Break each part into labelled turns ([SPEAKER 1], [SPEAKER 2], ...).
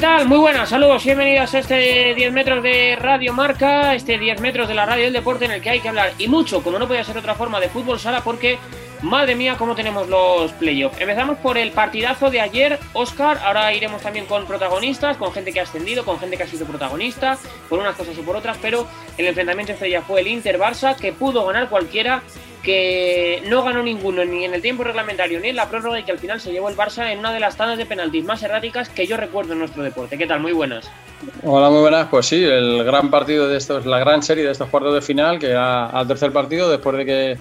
[SPEAKER 1] ¿Qué tal? Muy buenas, saludos, bienvenidos a este 10 metros de Radio Marca, este 10 metros de la radio del deporte en el que hay que hablar y mucho, como no podía ser otra forma, de fútbol sala porque, madre mía, cómo tenemos los playoffs. Empezamos por el partidazo de ayer, Oscar, ahora iremos también con protagonistas, con gente que ha ascendido, con gente que ha sido protagonista, por unas cosas y por otras, pero el enfrentamiento estrella fue el Inter-Barça, que pudo ganar cualquiera que no ganó ninguno ni en el tiempo reglamentario ni en la prórroga y que al final se llevó el Barça en una de las tandas de penaltis más erráticas que yo recuerdo en nuestro deporte. ¿Qué tal? Muy buenas.
[SPEAKER 2] Hola, muy buenas. Pues sí, el gran partido de estos, la gran serie de estos cuartos de final, que era al tercer partido, después de que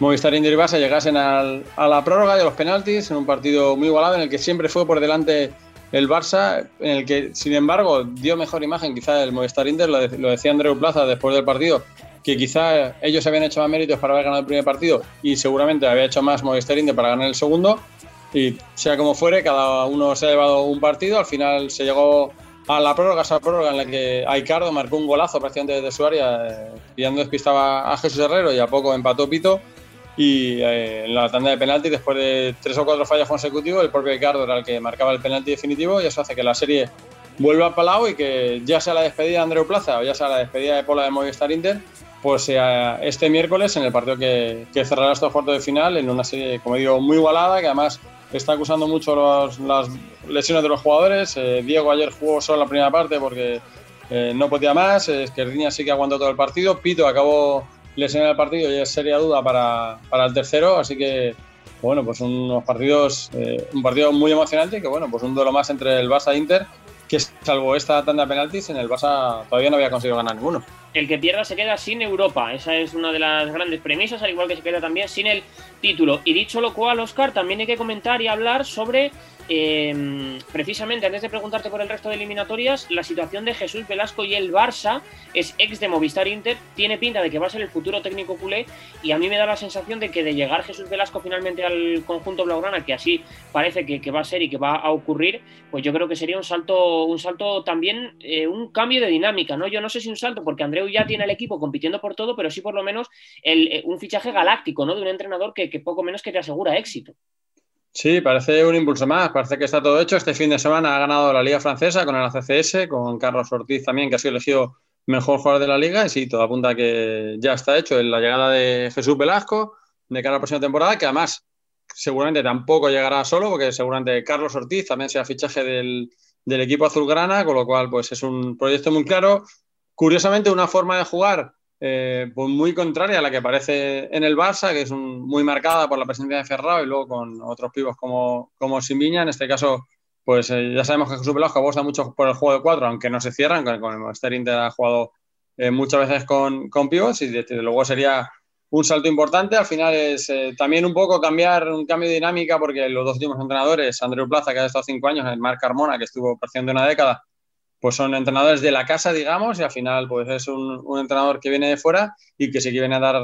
[SPEAKER 2] Movistar Inter y Barça llegasen a la prórroga a los penaltis, en un partido muy igualado en el que siempre fue por delante el Barça, en el que, sin embargo, dio mejor imagen quizá el Movistar Inter, lo, lo decía Andreu Plaza después del partido, que quizá ellos habían hecho más méritos para haber ganado el primer partido y seguramente había hecho más Movistar Inter para ganar el segundo. Y sea como fuere, cada uno se ha llevado un partido. Al final se llegó a la prórroga, esa prórroga en la que Aicardo marcó un golazo prácticamente desde su área, eh, pillando despistaba a Jesús Herrero y a poco empató Pito. Y eh, en la tanda de penalti, después de tres o cuatro fallos consecutivos, el propio Aicardo era el que marcaba el penalti definitivo y eso hace que la serie vuelva a Palau y que ya sea la despedida de Andreu Plaza o ya sea la despedida de Pola de Movistar Inter, pues eh, este miércoles en el partido que, cerrará estos cuartos de final en una serie, como digo, muy igualada, que además está acusando mucho las lesiones de los jugadores. Eh, Diego ayer jugó solo la primera parte porque eh, no podía más, Esquerdiña sí que aguantó todo el partido, Pito acabó lesionado el partido y es seria duda para, para el tercero, así que bueno, pues unos partidos, un partido muy emocionante que bueno, pues un duelo más entre el Barça e Inter, que salvo esta tanda de penaltis, en el Barça todavía no había conseguido ganar ninguno
[SPEAKER 1] el que pierda se queda sin Europa. Esa es una de las grandes premisas, al igual que se queda también sin el título. Y dicho lo cual, Oscar, también hay que comentar y hablar sobre Em, precisamente, antes de preguntarte por el resto de eliminatorias, la situación de Jesús Velasco y el Barça es ex de Movistar Inter, tiene pinta de que va a ser el futuro técnico culé y a mí me da la sensación de que de llegar Jesús Velasco finalmente al conjunto blaugrana, que así parece que, va a ser y que va a ocurrir, pues yo creo que sería un salto, un salto también, eh, un cambio de dinámica, ¿no? Yo no sé si un salto, porque Ya tiene el equipo compitiendo por todo, pero sí por lo menos eh, un fichaje galáctico, ¿no? De un entrenador que, que poco menos que te asegura éxito.
[SPEAKER 2] Sí, parece un impulso más, parece que está todo hecho. Este fin de semana ha ganado la Liga Francesa con el ACCS, con Carlos Ortiz también, que ha sido elegido mejor jugador de la liga. Y sí, todo apunta que ya está hecho la llegada de Jesús Velasco de cara a la próxima temporada, que además seguramente tampoco llegará solo, porque seguramente Carlos Ortiz también sea fichaje del, del equipo azulgrana, con lo cual pues es un proyecto muy claro. Curiosamente, una forma de jugar eh, pues muy contraria a la que aparece en el Barça, que es muy marcada por la presencia de Ferrao y luego con otros pibos como, como Simbiña. En este caso, pues eh, ya sabemos que Jesús Velasco apuesta mucho por el juego de cuatro, aunque no se cierran, con, el Monster Inter ha jugado eh, muchas veces con, con y desde luego sería un salto importante. Al final es también un poco cambiar, un cambio de dinámica, porque los dos últimos entrenadores, Andreu Plaza, que ha estado cinco años, el Marc Carmona, que estuvo de una década, pues son entrenadores de la casa, digamos, y al final pues es un, entrenador que viene de fuera y que sí que viene a dar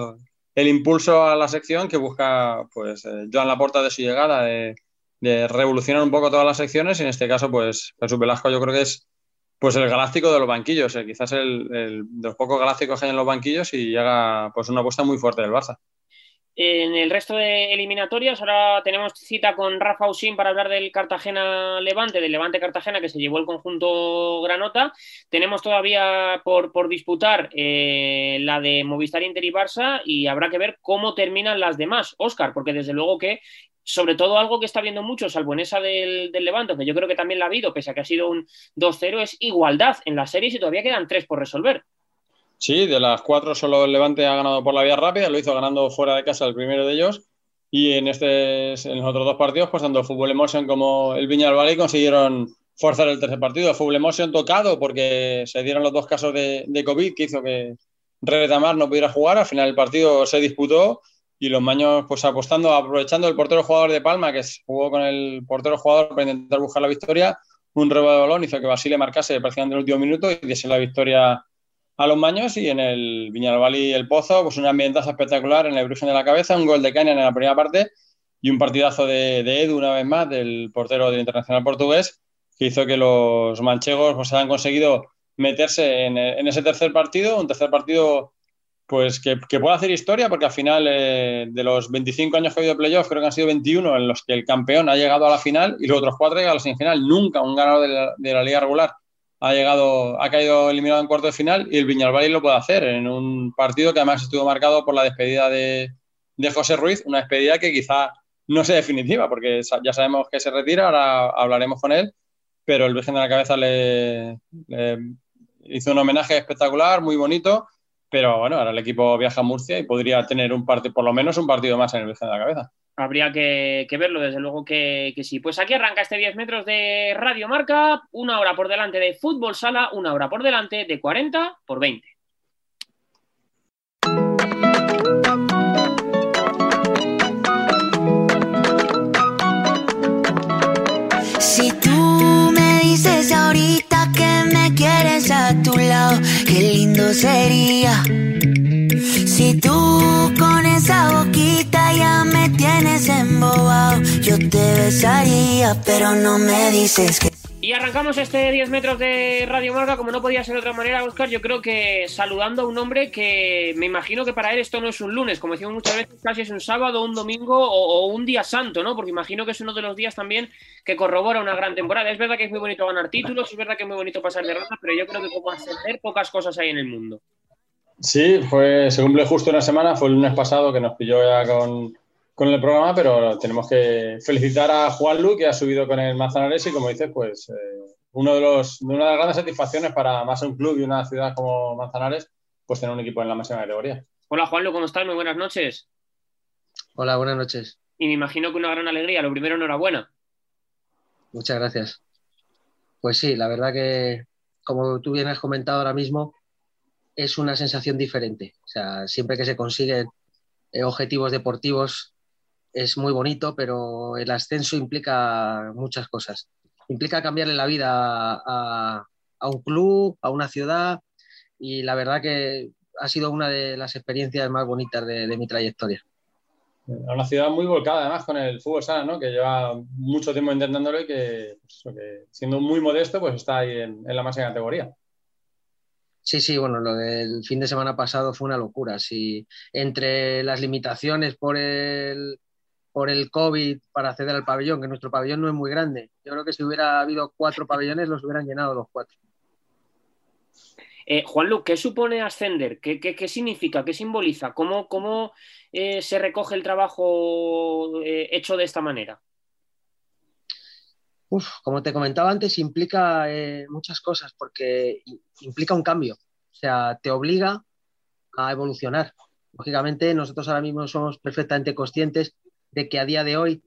[SPEAKER 2] el impulso a la sección que busca, pues, eh, Joan Laporta de su llegada, de, revolucionar un poco todas las secciones y en este caso, pues, Jesús Velasco yo creo que es pues el galáctico de los banquillos, eh, quizás el, el, de los pocos galácticos que hay en los banquillos y llega pues una apuesta muy fuerte del Barça.
[SPEAKER 1] En el resto de eliminatorias, ahora tenemos cita con Rafa Usín para hablar del Cartagena Levante, del Levante Cartagena que se llevó el conjunto Granota. Tenemos todavía por, por disputar eh, la de Movistar Inter y Barça y habrá que ver cómo terminan las demás, Oscar, porque desde luego que sobre todo algo que está viendo mucho, salvo en esa del, del Levante, que yo creo que también la ha habido, pese a que ha sido un 2-0, es igualdad en las series y todavía quedan tres por resolver.
[SPEAKER 2] Sí, de las cuatro solo el Levante ha ganado por la vía rápida, lo hizo ganando fuera de casa el primero de ellos. Y en, este, en los otros dos partidos, pues tanto Fútbol Emotion como el Viña del Valle consiguieron forzar el tercer partido. Fútbol Emotion tocado porque se dieron los dos casos de, de COVID que hizo que Retamar no pudiera jugar. Al final el partido se disputó y los maños pues apostando, aprovechando el portero jugador de Palma que jugó con el portero jugador para intentar buscar la victoria. Un rebote de balón hizo que Basile marcase prácticamente en el último minuto y diese la victoria a los Maños y en el Viñalbal y el Pozo, pues un ambientazo espectacular en el Brujen de la cabeza, un gol de Caña en la primera parte y un partidazo de, Edu una vez más, del portero del Internacional Portugués, que hizo que los manchegos pues hayan conseguido meterse en, ese tercer partido, un tercer partido pues que, que pueda hacer historia, porque al final eh, de los 25 años que ha habido playoff, creo que han sido 21 en los que el campeón ha llegado a la final y los otros cuatro han llegado a la semifinal. Nunca un ganador de de la liga regular ha llegado, ha caído eliminado en cuarto de final y el Viñalbal lo puede hacer en un partido que además estuvo marcado por la despedida de, de José Ruiz, una despedida que quizá no sea definitiva, porque ya sabemos que se retira, ahora hablaremos con él, pero el Virgen de la Cabeza le, le hizo un homenaje espectacular, muy bonito, pero bueno, ahora el equipo viaja a Murcia y podría tener un partido, por lo menos un partido más en el Virgen de la Cabeza.
[SPEAKER 1] Habría que, verlo, desde luego que, que, sí. Pues aquí arranca este 10 metros de Radio Marca, una hora por delante de fútbol sala, una hora por delante de 40 por 20.
[SPEAKER 3] Si tú me dices ahorita que me quieres a tu lado, qué lindo sería. Si tú con esa boquita ya me tienes embobado, yo te besaría, pero no me dices que...
[SPEAKER 1] Y arrancamos este 10 metros de Radio Marca, como no podía ser de otra manera, Oscar, yo creo que saludando a un hombre que me imagino que para él esto no es un lunes, como decimos muchas veces, casi es un sábado, un domingo o, un día santo, ¿no? Porque imagino que es uno de los días también que corrobora una gran temporada. Es verdad que es muy bonito ganar títulos, es verdad que es muy bonito pasar de ronda, pero yo creo que como ascender pocas cosas hay en el mundo.
[SPEAKER 2] Sí, fue, se cumple justo una semana, fue el lunes pasado que nos pilló ya con, con el programa, pero tenemos que felicitar a Juan Lu, que ha subido con el Manzanares y, como dices, pues eh, uno de los, de una de las grandes satisfacciones para más un club y una ciudad como Manzanares, pues tener un equipo en la máxima categoría.
[SPEAKER 1] Hola Juan Lu, ¿cómo estás? Muy buenas noches.
[SPEAKER 4] Hola, buenas noches.
[SPEAKER 1] Y me imagino que una gran alegría. Lo primero, enhorabuena.
[SPEAKER 4] Muchas gracias. Pues sí, la verdad que, como tú bien has comentado ahora mismo, es una sensación diferente. O sea, siempre que se consiguen eh, objetivos deportivos es muy bonito, pero el ascenso implica muchas cosas. Implica cambiarle la vida a, un club, a una ciudad, y la verdad que ha sido una de las experiencias más bonitas de, mi trayectoria.
[SPEAKER 2] Una ciudad muy volcada además con el fútbol sala, ¿no? que lleva mucho tiempo intentándolo y que, pues, siendo muy modesto pues está ahí en, en la máxima categoría.
[SPEAKER 4] Sí, sí, bueno, lo del fin de semana pasado fue una locura. Sí, entre las limitaciones por el, por el COVID para acceder al pabellón, que nuestro pabellón no es muy grande. Yo creo que si hubiera habido cuatro pabellones, los hubieran llenado los cuatro.
[SPEAKER 1] Eh, Juanlu, ¿qué supone ascender? ¿Qué, qué, qué significa? ¿Qué simboliza? ¿Cómo, cómo eh, se recoge el trabajo eh, hecho de esta manera?
[SPEAKER 4] Como te comentaba antes, implica eh, muchas cosas porque implica un cambio. O sea, te obliga a evolucionar. Lógicamente, nosotros ahora mismo somos perfectamente conscientes de que a día de hoy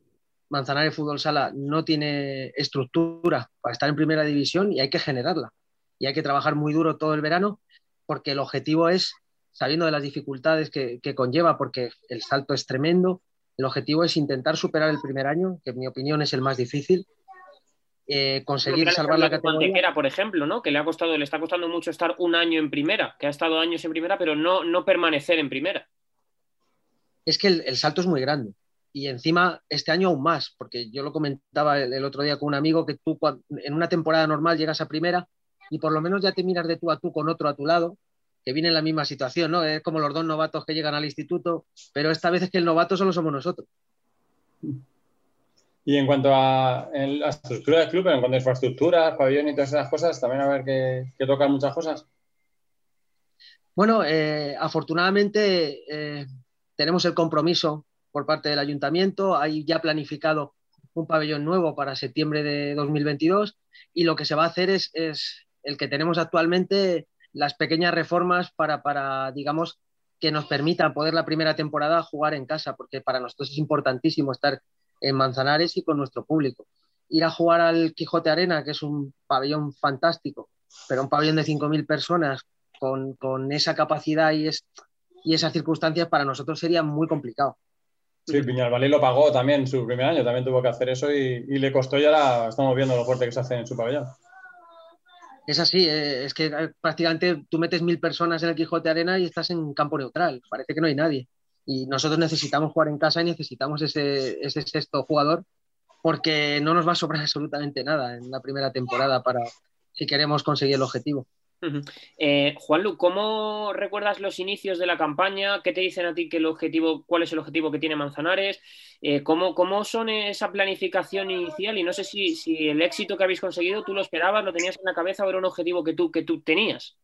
[SPEAKER 4] Manzanares Fútbol Sala no tiene estructura para estar en primera división y hay que generarla. Y hay que trabajar muy duro todo el verano porque el objetivo es, sabiendo de las dificultades que, que conlleva, porque el salto es tremendo, el objetivo es intentar superar el primer año, que en mi opinión es el más difícil, eh, conseguir salvar la categoría.
[SPEAKER 1] Antequera, por ejemplo, ¿no? Que le ha costado, le está costando mucho estar un año en primera, que ha estado años en primera, pero no, no permanecer en primera.
[SPEAKER 4] Es que el, el, salto es muy grande. Y encima, este año aún más, porque yo lo comentaba el, el, otro día con un amigo que tú en una temporada normal llegas a primera y por lo menos ya te miras de tú a tú con otro a tu lado, que viene en la misma situación, ¿no? Es como los dos novatos que llegan al instituto, pero esta vez es que el novato solo somos nosotros.
[SPEAKER 2] Y en cuanto a la estructura del club, en cuanto a infraestructuras, pabellón y todas esas cosas, también a ver que, que tocan muchas cosas.
[SPEAKER 4] Bueno, eh, afortunadamente eh, tenemos el compromiso por parte del ayuntamiento, hay ya planificado un pabellón nuevo para septiembre de 2022 y lo que se va a hacer es, el que tenemos actualmente, las pequeñas reformas para, digamos, que nos permitan poder la primera temporada jugar en casa, porque para nosotros es importantísimo estar en Manzanares y con nuestro público. Ir a jugar al Quijote Arena, que es un pabellón fantástico, pero un pabellón de 5.000 personas con, con, esa capacidad y, es, y esas circunstancias para nosotros sería muy complicado.
[SPEAKER 2] Sí, Piñalbalí lo pagó también su primer año, también tuvo que hacer eso y, y, le costó y ahora estamos viendo lo fuerte que se hace en su pabellón.
[SPEAKER 4] Es así, eh, es que prácticamente tú metes mil personas en el Quijote Arena y estás en campo neutral, parece que no hay nadie y nosotros necesitamos jugar en casa y necesitamos ese, ese sexto jugador porque no nos va a sobrar absolutamente nada en la primera temporada para si queremos conseguir el objetivo.
[SPEAKER 1] Eh, Juanlu, ¿cómo recuerdas los inicios de la campaña? ¿Qué te dicen a ti que el objetivo, cuál es el objetivo que tiene Manzanares? Eh, ¿cómo, ¿cómo, son esa planificación inicial? Y no sé si, si, el éxito que habéis conseguido tú lo esperabas, lo tenías en la cabeza o era un objetivo que tú, que tú tenías.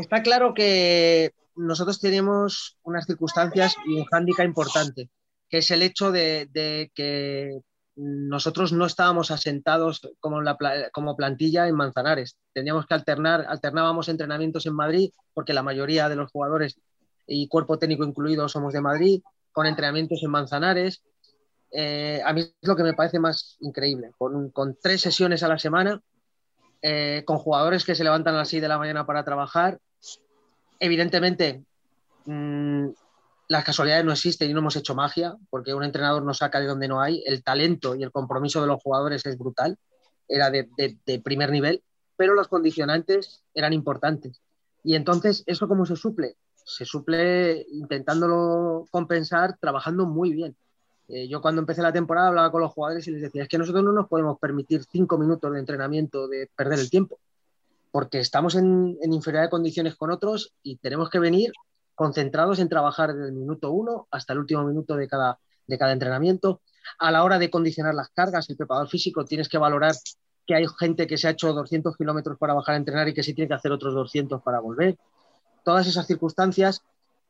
[SPEAKER 4] Está claro que nosotros tenemos unas circunstancias y un hándicap importante, que es el hecho de, de que nosotros no estábamos asentados como, la, como plantilla en Manzanares. Teníamos que alternar, alternábamos entrenamientos en Madrid, porque la mayoría de los jugadores y cuerpo técnico incluido somos de Madrid, con entrenamientos en Manzanares. Eh, a mí es lo que me parece más increíble, con, con tres sesiones a la semana, eh, con jugadores que se levantan a las 6 de la mañana para trabajar. Evidentemente, mmm, las casualidades no existen y no hemos hecho magia, porque un entrenador no saca de donde no hay. El talento y el compromiso de los jugadores es brutal, era de, primer nivel, pero los condicionantes eran importantes. Y entonces, ¿eso cómo se suple? Se suple intentándolo compensar, trabajando muy bien. Eh, yo cuando empecé la temporada hablaba con los jugadores y les decía, es que nosotros no nos podemos permitir cinco minutos de entrenamiento, de perder el tiempo, porque estamos en, en inferioridad de condiciones con otros y tenemos que venir concentrados en trabajar desde el minuto uno hasta el último minuto de cada, de cada entrenamiento. A la hora de condicionar las cargas, el preparador físico tienes que valorar que hay gente que se ha hecho 200 kilómetros para bajar a entrenar y que sí tiene que hacer otros 200 para volver. Todas esas circunstancias,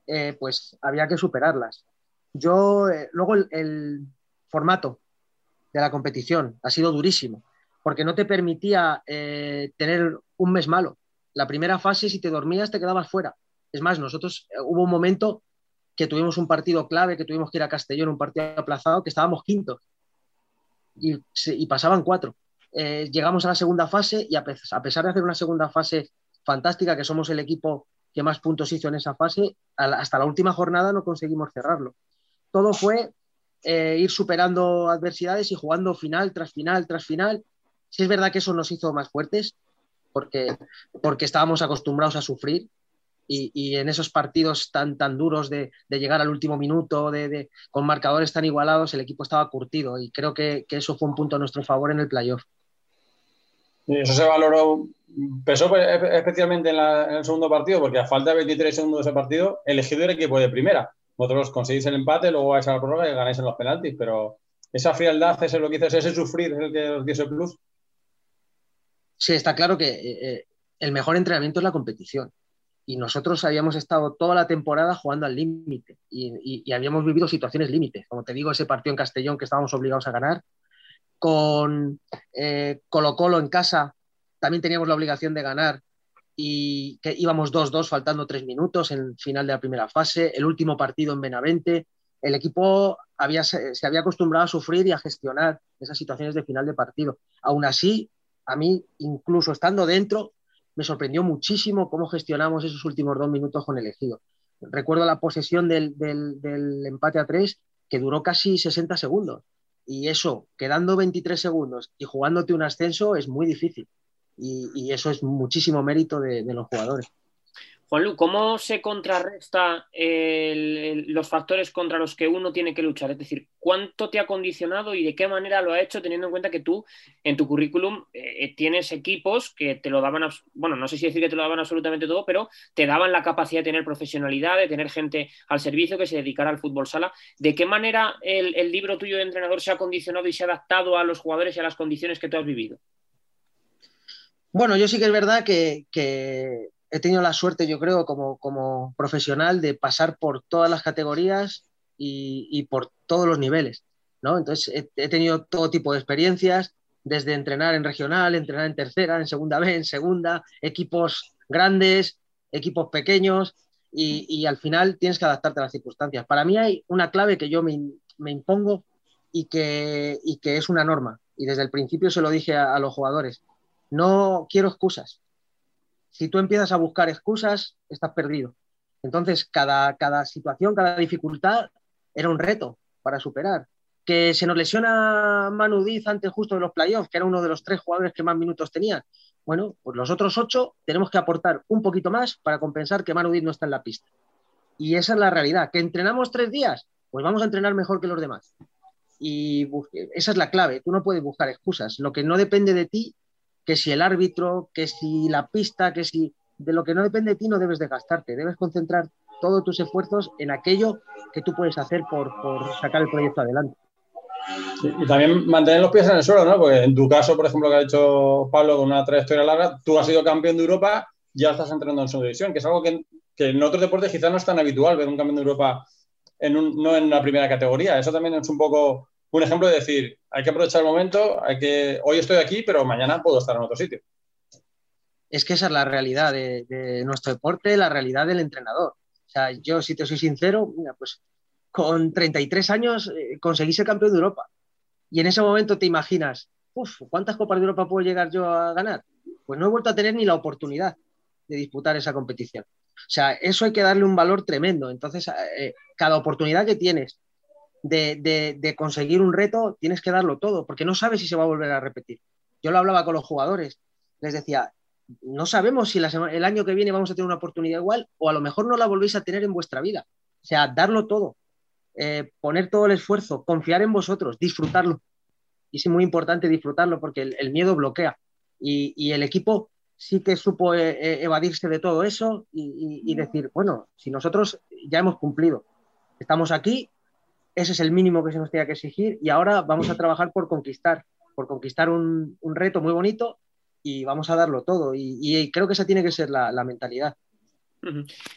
[SPEAKER 4] eh, pues había que superarlas. Yo, eh, luego el, formato de la competición ha sido durísimo, porque no te permitía eh, tener un mes malo. La primera fase, si te dormías, te quedabas fuera. Es más, nosotros eh, hubo un momento que tuvimos un partido clave, que tuvimos que ir a Castellón, un partido aplazado, que estábamos quintos y, pasaban cuatro. Eh, llegamos a la segunda fase y a, pesar de hacer una segunda fase fantástica, que somos el equipo que más puntos hizo en esa fase, hasta la última jornada no conseguimos cerrarlo. Todo fue ir superando adversidades y jugando final tras final tras final. Sí es verdad que eso nos hizo más fuertes, porque, porque estábamos acostumbrados a sufrir, y, en esos partidos tan, tan duros de, llegar al último minuto, de, con marcadores tan igualados, el equipo estaba curtido y creo que, eso fue un punto a nuestro favor en el playoff.
[SPEAKER 2] Y eso se valoró, pesó especialmente en, el segundo partido, porque a falta de 23 segundos de ese partido, elegido el equipo de primera. Vosotros conseguís el empate, luego vais a la prórroga y ganáis en los penaltis, pero esa frialdad, ese lo que hizo, ese sufrir es el que os dio ese plus.
[SPEAKER 4] Sí, está claro que eh, eh, el mejor entrenamiento es la competición y nosotros habíamos estado toda la temporada jugando al límite y, habíamos vivido situaciones límite. Como te digo, ese partido en Castellón que estábamos obligados a ganar, con eh, Colo Colo en casa también teníamos la obligación de ganar y que íbamos 2-2 faltando tres minutos en el final de la primera fase, el último partido en Benavente, el equipo había, se había acostumbrado a sufrir y a gestionar esas situaciones de final de partido. Aún así, a mí, incluso estando dentro, me sorprendió muchísimo cómo gestionamos esos últimos dos minutos con el ejido. Recuerdo la posesión del, empate a tres que duró casi 60 segundos. Y eso, quedando 23 segundos y jugándote un ascenso, es muy difícil. Y, eso es muchísimo mérito de los jugadores.
[SPEAKER 1] Juanlu, ¿cómo se contrarresta los factores contra los que uno tiene que luchar? Es decir, ¿cuánto te ha condicionado y de qué manera lo ha hecho, teniendo en cuenta que tú en tu currículum eh, eh, tienes equipos que te lo daban, bueno, no sé si decir que te lo daban absolutamente todo, pero te daban la capacidad de tener profesionalidad, de tener gente al servicio que se dedicara al fútbol sala. ¿De qué manera el, libro tuyo de entrenador se ha condicionado y se ha adaptado a los jugadores y a las condiciones que tú has vivido?
[SPEAKER 4] Bueno, yo sí que es verdad que he tenido la suerte, yo creo, como, profesional de pasar por todas las categorías y, por todos los niveles. ¿no? Entonces, he, tenido todo tipo de experiencias, desde entrenar en regional, entrenar en tercera, en segunda B, en segunda, equipos grandes, equipos pequeños, y, al final tienes que adaptarte a las circunstancias. Para mí hay una clave que yo me, impongo y que, es una norma, y desde el principio se lo dije a los jugadores. No quiero excusas, si tú empiezas a buscar excusas, estás perdido. Entonces, cada, cada situación, cada dificultad era un reto para superar. Que se nos lesiona Manu Diz antes justo de los playoffs, que era uno de los tres jugadores que más minutos tenía. Bueno, pues los otros ocho tenemos que aportar un poquito más para compensar que Manu Diz no está en la pista. Y esa es la realidad. ¿Que entrenamos tres días? Pues vamos a entrenar mejor que los demás. Y esa es la clave. Tú no puedes buscar excusas. Lo que no depende de ti que si el árbitro, que si la pista, que si de lo que no depende de ti no debes de gastarte, debes concentrar todos tus esfuerzos en aquello que tú puedes hacer por, sacar el proyecto adelante.
[SPEAKER 2] y también mantener los pies en el suelo, ¿no? Porque en tu caso, por ejemplo, que ha dicho Pablo con una trayectoria larga, tú has sido campeón de Europa, ya estás entrenando en su división, que es algo que, en otros deportes quizás no es tan habitual ver un campeón de Europa en no en una primera categoría. Eso también es un poco un ejemplo de decir, hay que aprovechar el momento, hay que, hoy estoy aquí, pero mañana puedo estar en otro sitio.
[SPEAKER 4] Es que esa es la realidad de, nuestro deporte, la realidad del entrenador. O sea, yo, si te soy sincero, pues con 33 años eh, conseguí ser campeón de Europa. Y en ese momento te imaginas, uff, ¿cuántas Copas de Europa puedo llegar yo a ganar? Pues no he vuelto a tener ni la oportunidad de disputar esa competición. O sea, eso hay que darle un valor tremendo. Entonces, eh, cada oportunidad que tienes de, conseguir un reto, tienes que darlo todo, porque no sabes si se va a volver a repetir. Yo lo hablaba con los jugadores, les decía, no sabemos si el año que viene vamos a tener una oportunidad igual o a lo mejor no la volvéis a tener en vuestra vida. O sea, darlo todo, eh, poner todo el esfuerzo, confiar en vosotros, disfrutarlo. Y es muy importante disfrutarlo porque el, miedo bloquea. Y, el equipo sí que supo eh, eh, evadirse de todo eso y decir, bueno, si nosotros ya hemos cumplido, estamos aquí ese es el mínimo que se nos tenía que exigir y ahora vamos a trabajar por conquistar, por conquistar un, reto muy bonito y vamos a darlo todo. Y, creo que esa tiene que ser la, mentalidad.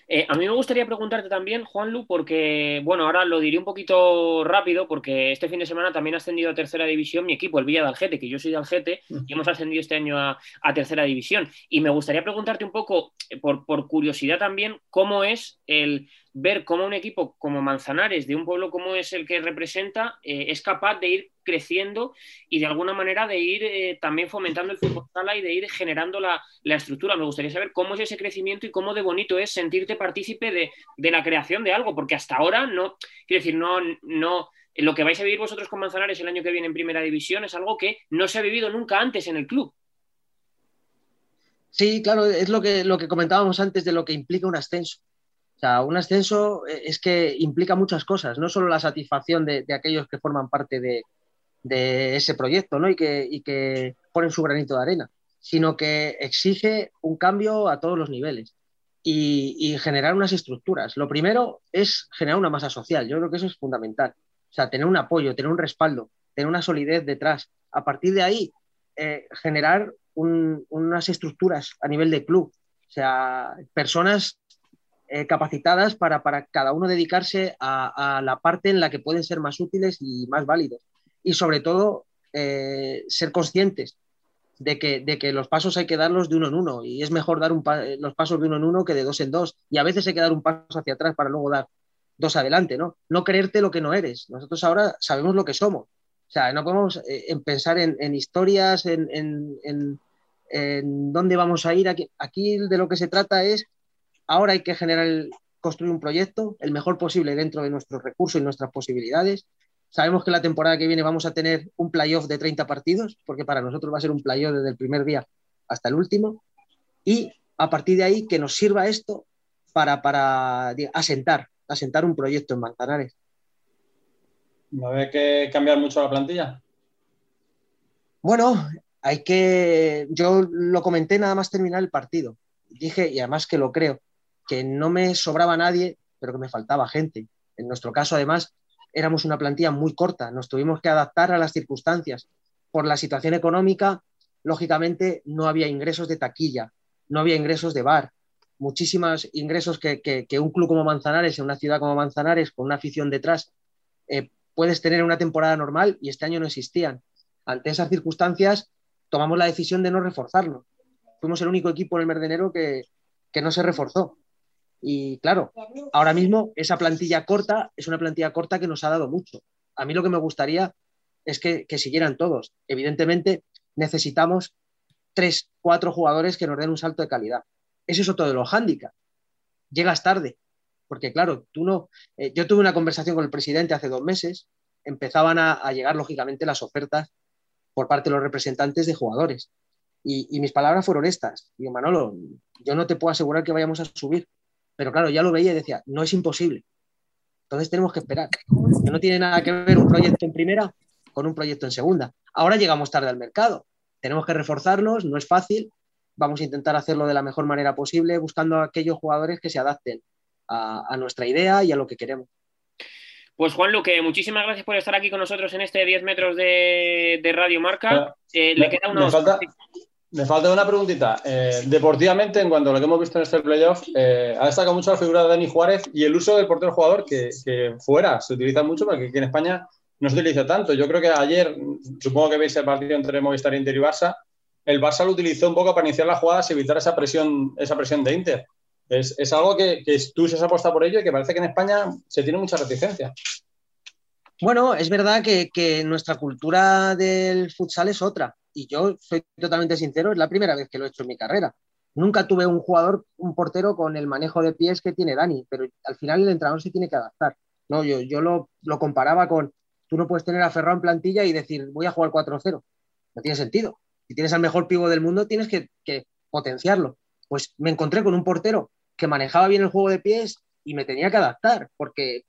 [SPEAKER 1] Eh, a mí me gustaría preguntarte también, Juanlu, porque, bueno, ahora lo diré un poquito rápido, porque este fin de semana también ha ascendido a tercera división mi equipo, el Villa de Algete, que yo soy de Algete, y hemos ascendido este año a, tercera división. Y me gustaría preguntarte un poco, eh, por, por curiosidad también, cómo es el ver cómo un equipo como Manzanares, de un pueblo como es el que representa, eh, es capaz de ir creciendo y de alguna manera de ir eh, también fomentando el fútbol sala y de ir generando la, estructura. Me gustaría saber cómo es ese crecimiento y cómo de bonito es sentirte partícipe de, la creación de algo, porque hasta ahora no, quiero decir, no, no, lo que vais a vivir vosotros con Manzanares el año que viene en Primera División es algo que no se ha vivido nunca antes en el club.
[SPEAKER 4] Sí, claro, es lo que, lo que comentábamos antes de lo que implica un ascenso sea, un ascenso eh, es que implica muchas cosas, no solo la satisfacción de, aquellos que forman parte de, ese proyecto ¿no? y, que, ponen su granito de arena, sino que exige un cambio a todos los niveles y, generar unas estructuras. Lo primero es generar una masa social, yo creo que eso es fundamental. O sea, tener un apoyo, tener un respaldo, tener una solidez detrás. A partir de ahí, eh, generar unas estructuras a nivel de club. O sea, personas eh, capacitadas para, cada uno dedicarse a, la parte en la que pueden ser más útiles y más válidos. Y sobre todo, eh, ser conscientes de que, de que, los pasos hay que darlos de uno en uno. Y es mejor dar los pasos de uno en uno que de dos en dos. Y a veces hay que dar un paso hacia atrás para luego dar dos adelante, ¿no? No creerte lo que no eres. Nosotros ahora sabemos lo que somos. O sea, no podemos eh, pensar en, historias, en, en, dónde vamos a ir. Aquí, aquí de lo que se trata es Ahora hay que generar, construir un proyecto el mejor posible dentro de nuestros recursos y nuestras posibilidades. Sabemos que la temporada que viene vamos a tener un playoff de 30 partidos, porque para nosotros va a ser un playoff desde el primer día hasta el último. Y a partir de ahí que nos sirva esto para, para asentar, asentar un proyecto en Manzanares.
[SPEAKER 2] ¿No ve que cambiar mucho la plantilla?
[SPEAKER 4] Bueno, hay que. Yo lo comenté nada más terminar el partido. Dije, y además que lo creo, que no me sobraba nadie, pero que me faltaba gente. En nuestro caso, además, éramos una plantilla muy corta, nos tuvimos que adaptar a las circunstancias. Por la situación económica, lógicamente, no había ingresos de taquilla, no había ingresos de bar, muchísimos ingresos que, un club como Manzanares, en una ciudad como Manzanares, con una afición detrás, eh, puedes tener en una temporada normal y este año no existían. Ante esas circunstancias, tomamos la decisión de no reforzarlo. Fuimos el único equipo en el mes de enero que no se reforzó. Y claro, ahora mismo esa plantilla corta es una plantilla corta que nos ha dado mucho. A mí lo que me gustaría es que, siguieran todos. Evidentemente necesitamos tres, cuatro jugadores que nos den un salto de calidad. Eso es otro de los hándicaps. Llegas tarde, porque claro, tú no... Eh, yo tuve una conversación con el presidente hace dos meses, empezaban a, llegar lógicamente las ofertas por parte de los representantes de jugadores. Y, y, mis palabras fueron estas. Digo, Manolo, yo no te puedo asegurar que vayamos a subir, pero claro, ya lo veía y decía, no es imposible. Entonces tenemos que esperar. Que no tiene nada que ver un proyecto en primera con un proyecto en segunda. Ahora llegamos tarde al mercado. tenemos que reforzarnos, no es fácil, vamos a intentar hacerlo de la mejor manera posible, buscando a aquellos jugadores que se adapten a, nuestra idea y a lo que queremos.
[SPEAKER 1] Pues Juan Luque, muchísimas gracias por estar aquí con nosotros en este 10 metros de, Radio Marca. Eh, le queda una...
[SPEAKER 2] Me falta, una preguntita. Eh, deportivamente, en cuanto a lo que hemos visto en este playoff, eh, ha destacado mucho la figura de Dani Juárez y el uso del portero jugador que, fuera se utiliza mucho, porque aquí en España no se utiliza tanto. Yo creo que ayer, supongo que veis el partido entre Movistar Inter y Barça, el Barça lo utilizó un poco para iniciar las jugadas y evitar esa presión, esa presión de Inter. Es, algo que, tú se has apostado por ello y que parece que en España se tiene mucha reticencia.
[SPEAKER 4] Bueno, es verdad que, nuestra cultura del futsal es otra. Y yo soy totalmente sincero, es la primera vez que lo he hecho en mi carrera. Nunca tuve un jugador, un portero con el manejo de pies que tiene Dani, pero al final el entrenador se tiene que adaptar. No, yo, yo lo, lo comparaba con, tú no puedes tener a Ferran en plantilla y decir, voy a jugar 4-0. No tiene sentido. Si tienes al mejor pivo del mundo, tienes que, potenciarlo. Pues me encontré con un portero que manejaba bien el juego de pies y me tenía que adaptar, porque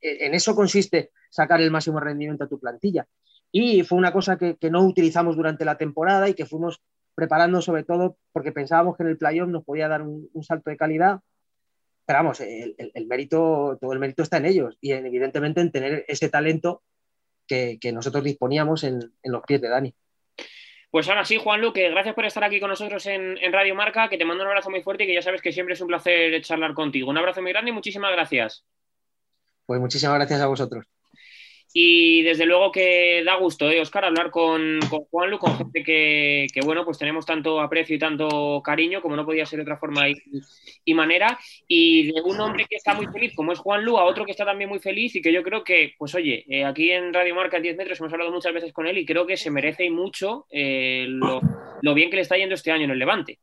[SPEAKER 4] e, en eso consiste sacar el máximo rendimiento a tu plantilla. Y fue una cosa que, no utilizamos durante la temporada y que fuimos preparando sobre todo porque pensábamos que en el playoff nos podía dar un, salto de calidad. Pero vamos, el, mérito, todo el mérito está en ellos y evidentemente en tener ese talento que, nosotros disponíamos en los pies de Dani.
[SPEAKER 1] Pues ahora sí, Juan Luque, gracias por estar aquí con nosotros en, Radio Marca, que te mando un abrazo muy fuerte y que ya sabes que siempre es un placer charlar contigo. Un abrazo muy grande y muchísimas gracias.
[SPEAKER 4] Pues muchísimas gracias a vosotros.
[SPEAKER 1] Y desde luego que da gusto, ¿eh, Oscar, hablar con, con Juanlu, con gente que, bueno, pues tenemos tanto aprecio y tanto cariño, como no podía ser de otra forma y, manera, y de un hombre que está muy feliz, como es Juanlu, a otro que está también muy feliz y que yo creo que, pues oye, eh, aquí en Radio Marca 10 metros hemos hablado muchas veces con él y creo que se merece mucho eh, lo, bien que le está yendo este año en el Levante.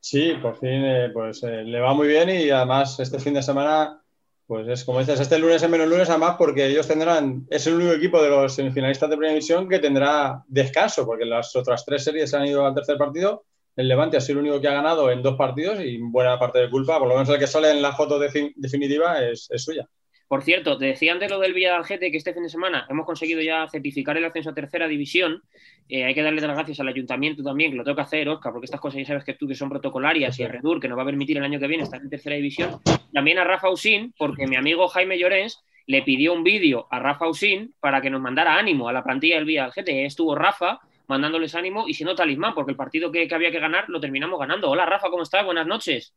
[SPEAKER 2] Sí, por fin, eh, pues le va muy bien y además este fin de semana pues es como dices, este lunes es menos lunes, además, porque ellos tendrán, es el único equipo de los semifinalistas de primera división que tendrá descanso, porque las otras tres series han ido al tercer partido. El Levante ha sido el único que ha ganado en dos partidos y buena parte de culpa, por lo menos el que sale en la foto definitiva, es suya.
[SPEAKER 1] Por cierto, te decía antes lo del Villa de que este fin de semana hemos conseguido ya certificar el ascenso a tercera división. Eh, hay que darle las gracias al ayuntamiento también, que lo tengo que hacer, Oscar, porque estas cosas ya sabes que tú que son protocolarias y a Redur, que nos va a permitir el año que viene estar en tercera división. También a Rafa Usín, porque mi amigo Jaime Llorens le pidió un vídeo a Rafa Usín para que nos mandara ánimo a la plantilla del Villa Algete. Estuvo Rafa mandándoles ánimo y si no talismán, porque el partido que, que había que ganar lo terminamos ganando. Hola Rafa, ¿cómo estás? Buenas noches.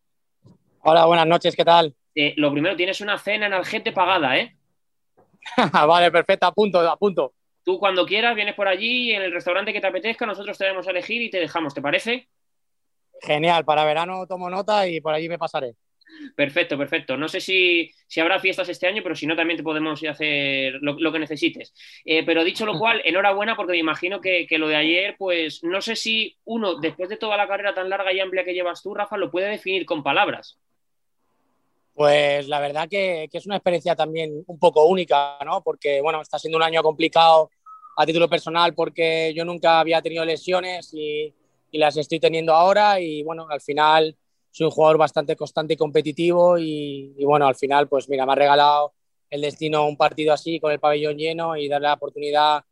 [SPEAKER 5] Hola, buenas noches, ¿qué tal?
[SPEAKER 1] Eh, lo primero, tienes una cena en Algete pagada, ¿eh?
[SPEAKER 5] vale, perfecto, a punto, a punto.
[SPEAKER 1] Tú cuando quieras vienes por allí en el restaurante que te apetezca, nosotros te debemos a elegir y te dejamos, ¿te parece?
[SPEAKER 5] Genial, para verano tomo nota y por allí me pasaré.
[SPEAKER 1] Perfecto, perfecto. No sé si, habrá fiestas este año, pero si no, también te podemos hacer lo, que necesites. Eh, pero dicho lo cual, enhorabuena porque me imagino que, que, lo de ayer, pues no sé si uno, después de toda la carrera tan larga y amplia que llevas tú, Rafa, lo puede definir con palabras.
[SPEAKER 5] Pues la verdad que, es una experiencia también un poco única, ¿no? Porque, bueno, está siendo un año complicado a título personal porque yo nunca había tenido lesiones y, las estoy teniendo ahora y, bueno, al final soy un jugador bastante constante y competitivo y, bueno, al final, pues mira, me ha regalado el destino un partido así con el pabellón lleno y darle la oportunidad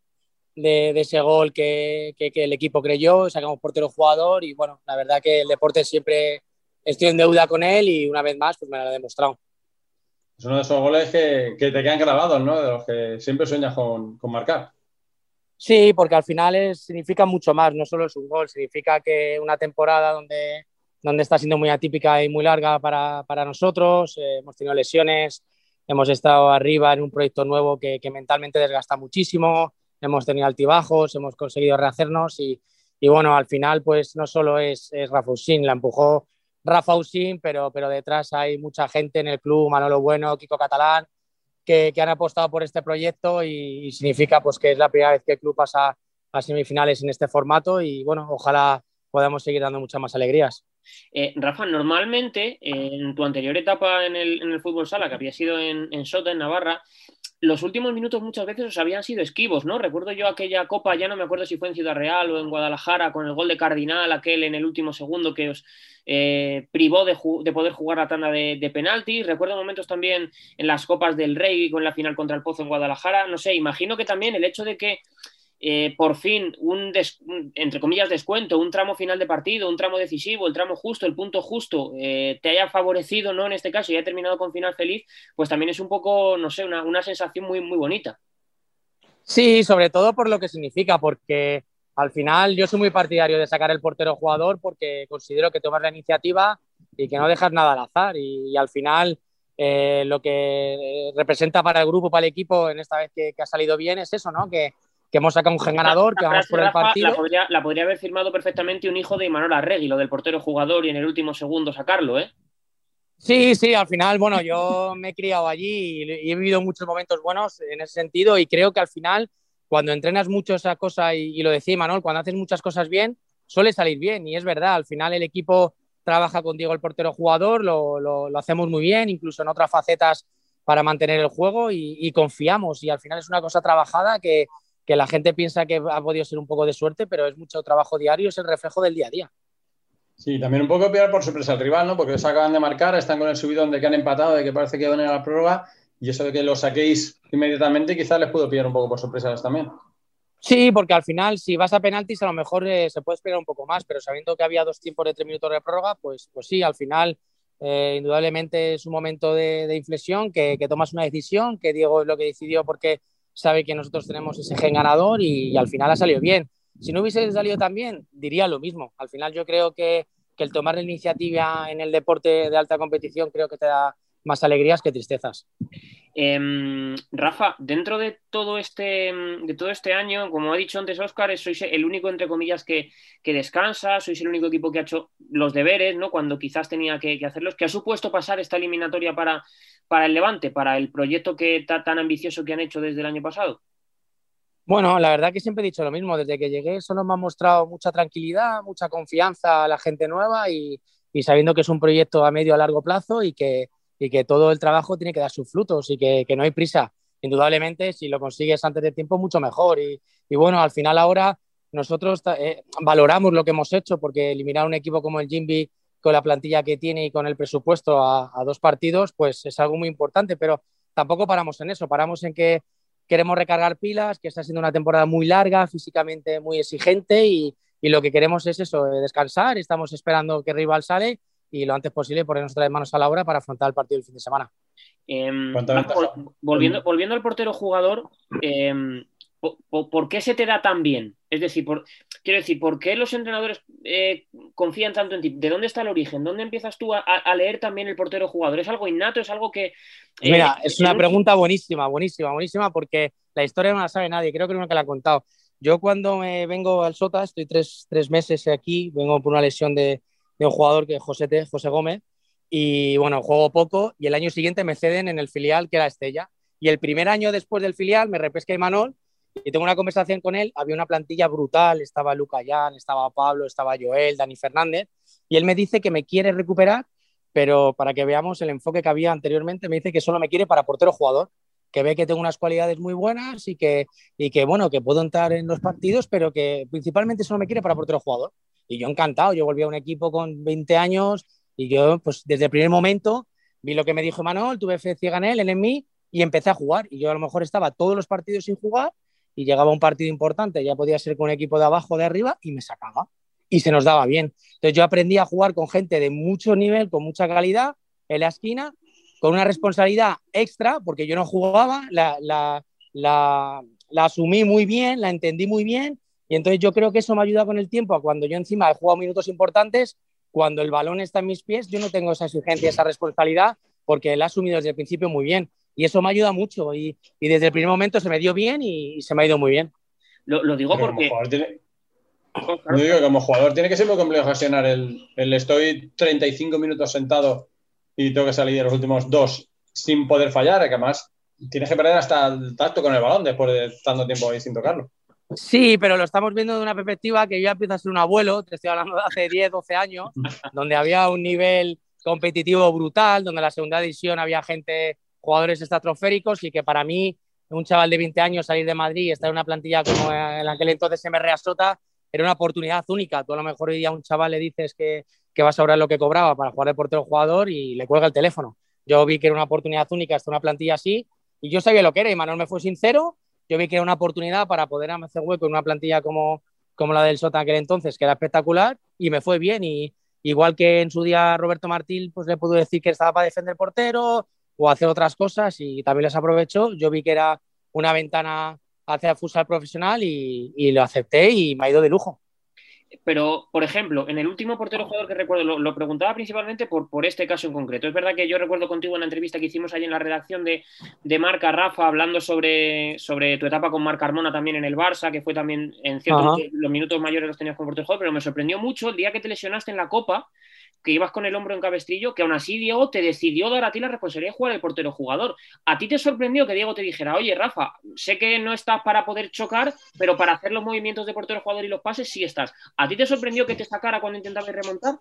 [SPEAKER 5] de, ese gol que, que, el equipo creyó, sacamos portero jugador y bueno, la verdad que el deporte siempre estoy en deuda con él y una vez más pues me lo ha demostrado.
[SPEAKER 2] Es uno de esos goles que, te quedan grabados, ¿no? De los que siempre sueñas con, marcar.
[SPEAKER 5] Sí, porque al final significa mucho más, no solo es un gol, significa que una temporada donde, donde está siendo muy atípica y muy larga para, nosotros, eh, hemos tenido lesiones, hemos estado arriba en un proyecto nuevo que, mentalmente desgasta muchísimo, hemos tenido altibajos, hemos conseguido rehacernos y, bueno, al final pues no solo es, es Rafa la empujó Rafa Usín, pero, pero detrás hay mucha gente en el club, Manolo Bueno, Kiko Catalán, que, han apostado por este proyecto y, significa pues, que es la primera vez que el club pasa a semifinales en este formato y bueno, ojalá podamos seguir dando muchas más alegrías.
[SPEAKER 1] Eh, Rafa, normalmente en tu anterior etapa en el, fútbol sala, que había sido en, en Sota, en Navarra, los últimos minutos muchas veces os habían sido esquivos, ¿no? Recuerdo yo aquella copa, ya no me acuerdo si fue en Ciudad Real o en Guadalajara, con el gol de Cardinal, aquel en el último segundo que os eh, privó de, poder jugar la tanda de, de penaltis. Recuerdo momentos también en las copas del Rey con la final contra el Pozo en Guadalajara. No sé, imagino que también el hecho de que eh, por fin un, entre comillas, descuento, un tramo final de partido, un tramo decisivo, el tramo justo, el punto justo, eh, te haya favorecido, ¿no? En este caso, y haya terminado con final feliz, pues también es un poco, no sé, una, una sensación muy, muy bonita.
[SPEAKER 5] Sí, sobre todo por lo que significa, porque al final yo soy muy partidario de sacar el portero jugador porque considero que tomas la iniciativa y que no dejas nada al azar. Y, al final eh, lo que representa para el grupo, para el equipo, en esta vez que, ha salido bien, es eso, ¿no? Que, hemos sacado un gen ganador, que vamos por el partido.
[SPEAKER 1] La podría, haber firmado perfectamente un hijo de Imanol Arregui, lo del portero jugador, y en el último segundo sacarlo, ¿eh?
[SPEAKER 5] Sí, sí, al final, bueno, yo me he criado allí y he vivido muchos momentos buenos en ese sentido y creo que al final, cuando entrenas mucho esa cosa, y, lo decía Manuel, cuando haces muchas cosas bien, suele salir bien y es verdad, al final el equipo trabaja con Diego el portero jugador, lo, lo, hacemos muy bien, incluso en otras facetas para mantener el juego y, confiamos y al final es una cosa trabajada que, que la gente piensa que ha podido ser un poco de suerte, pero es mucho trabajo diario, es el reflejo del día a día.
[SPEAKER 2] Sí, también un poco peor por sorpresa al rival, ¿no? Porque se acaban de marcar, están con el subidón de que han empatado, de que parece que van a la prórroga, y eso de que lo saquéis inmediatamente quizás les puedo pillar un poco por sorpresa también.
[SPEAKER 5] Sí, porque al final, si vas a penaltis, a lo mejor eh, se puede esperar un poco más, pero sabiendo que había dos tiempos de tres minutos de prórroga, pues, pues sí, al final, eh, indudablemente es un momento de, inflexión, que, tomas una decisión, que Diego es lo que decidió porque sabe que nosotros tenemos ese gen ganador y al final ha salido bien. Si no hubiese salido tan bien, diría lo mismo. Al final yo creo que, el tomar la iniciativa en el deporte de alta competición creo que te da más alegrías que tristezas.
[SPEAKER 1] Em, Rafa, dentro de todo este de todo este año, como ha dicho antes Óscar, sois el único, entre comillas, que, descansa, sois el único equipo que ha hecho los deberes, ¿no? Cuando quizás tenía que, hacerlos. ¿Qué ha supuesto pasar esta eliminatoria para, para el Levante, para el proyecto que tan ambicioso que han hecho desde el año pasado?
[SPEAKER 5] Bueno, la verdad que siempre he dicho lo mismo. Desde que llegué solo me ha mostrado mucha tranquilidad, mucha confianza a la gente nueva y, sabiendo que es un proyecto a medio a largo plazo y que, que todo el trabajo tiene que dar sus frutos y que, no hay prisa. Indudablemente, si lo consigues antes de tiempo, mucho mejor. Y, bueno, al final ahora nosotros eh, valoramos lo que hemos hecho porque eliminar un equipo como el Jimby con la plantilla que tiene y con el presupuesto a, dos partidos, pues es algo muy importante, pero tampoco paramos en eso, paramos en que queremos recargar pilas, que está siendo una temporada muy larga, físicamente muy exigente y, lo que queremos es eso, descansar. Estamos esperando que rival sale y lo antes posible ponernos otra vez manos a la obra para afrontar el partido del fin de semana.
[SPEAKER 1] Em, volviendo, volviendo al portero jugador, em, ¿por, qué se te da tan bien? Es decir, quiero decir, ¿por qué los entrenadores eh, confían tanto en ti? ¿De dónde está el origen? ¿Dónde empiezas tú a, leer también el portero jugador? ¿Es algo innato? ¿Es algo que...?
[SPEAKER 5] Eh, Mira, es una pregunta buenísima, buenísima, buenísima, porque la historia no la sabe nadie, creo que no que la ha contado. Yo cuando me vengo al Sota, estoy tres, meses aquí, vengo por una lesión de, un jugador que José, José Gómez, y bueno, juego poco, y el año siguiente me ceden en el filial que era Estella. Y el primer año después del filial me repesca Imanol y tengo una conversación con él, había una plantilla brutal, estaba Luca Yan, estaba Pablo, estaba Joel, Dani Fernández, y él me dice que me quiere recuperar, pero para que veamos el enfoque que había anteriormente, me dice que solo me quiere para portero jugador, que ve que tengo unas cualidades muy buenas y que, y que bueno, que puedo entrar en los partidos, pero que principalmente solo me quiere para portero jugador. Y yo encantado, yo volví a un equipo con 20 años y yo, pues desde el primer momento, vi lo que me dijo Manuel, tuve fe ciega en él, en mí, y empecé a jugar. Y yo a lo mejor estaba todos los partidos sin jugar y llegaba un partido importante, ya podía ser con un equipo de abajo o de arriba y me sacaba y se nos daba bien. Entonces yo aprendí a jugar con gente de mucho nivel, con mucha calidad en la esquina, con una responsabilidad extra, porque yo no jugaba, la, la, la, la asumí muy bien, la entendí muy bien y entonces yo creo que eso me ayuda con el tiempo a cuando yo encima he jugado minutos importantes, cuando el balón está en mis pies, yo no tengo esa exigencia, esa responsabilidad, porque la he asumido desde el principio muy bien y eso me ayuda mucho y, y, desde el primer momento se me dio bien y, se me ha ido muy bien.
[SPEAKER 1] Lo, lo digo porque...
[SPEAKER 2] Como digo, como jugador tiene que ser muy complejo gestionar el, el, estoy 35 minutos sentado y tengo que salir de los últimos dos sin poder fallar, que además tienes que perder hasta el tacto con el balón después de tanto tiempo ahí sin tocarlo.
[SPEAKER 5] Sí, pero lo estamos viendo de una perspectiva que yo ya empiezo a ser un abuelo, te estoy hablando de hace 10, 12 años, donde había un nivel competitivo brutal, donde en la segunda edición había gente jugadores estratosféricos y que para mí, un chaval de 20 años salir de Madrid y estar en una plantilla como en aquel entonces MR Sota era una oportunidad única. Tú a lo mejor hoy día a un chaval le dices que, que vas a cobrar lo que cobraba para jugar de portero jugador y le cuelga el teléfono. Yo vi que era una oportunidad única estar en una plantilla así y yo sabía lo que era y Manuel me fue sincero yo vi que era una oportunidad para poder hacer hueco en una plantilla como, como la del Sota aquel entonces, que era espectacular, y me fue bien. Y igual que en su día Roberto Martín, pues le pudo decir que estaba para defender portero o hacer otras cosas, y también les aprovechó. Yo vi que era una ventana hacia el futsal profesional y, y lo acepté y me ha ido de lujo.
[SPEAKER 1] Pero, por ejemplo, en el último portero jugador que recuerdo, lo, preguntaba principalmente por, por, este caso en concreto. Es verdad que yo recuerdo contigo en la entrevista que hicimos ahí en la redacción de, de Marca Rafa, hablando sobre, sobre tu etapa con Marca Armona también en el Barça, que fue también en ciertos los minutos mayores los tenías como portero jugador, pero me sorprendió mucho el día que te lesionaste en la Copa, que ibas con el hombro en cabestrillo, que aún así Diego te decidió dar a ti la responsabilidad de jugar el portero jugador. ¿A ti te sorprendió que Diego te dijera, oye, Rafa, sé que no estás para poder chocar, pero para hacer los movimientos de portero jugador y los pases sí estás? ¿A ti te sorprendió que te sacara cuando intentabas remontar?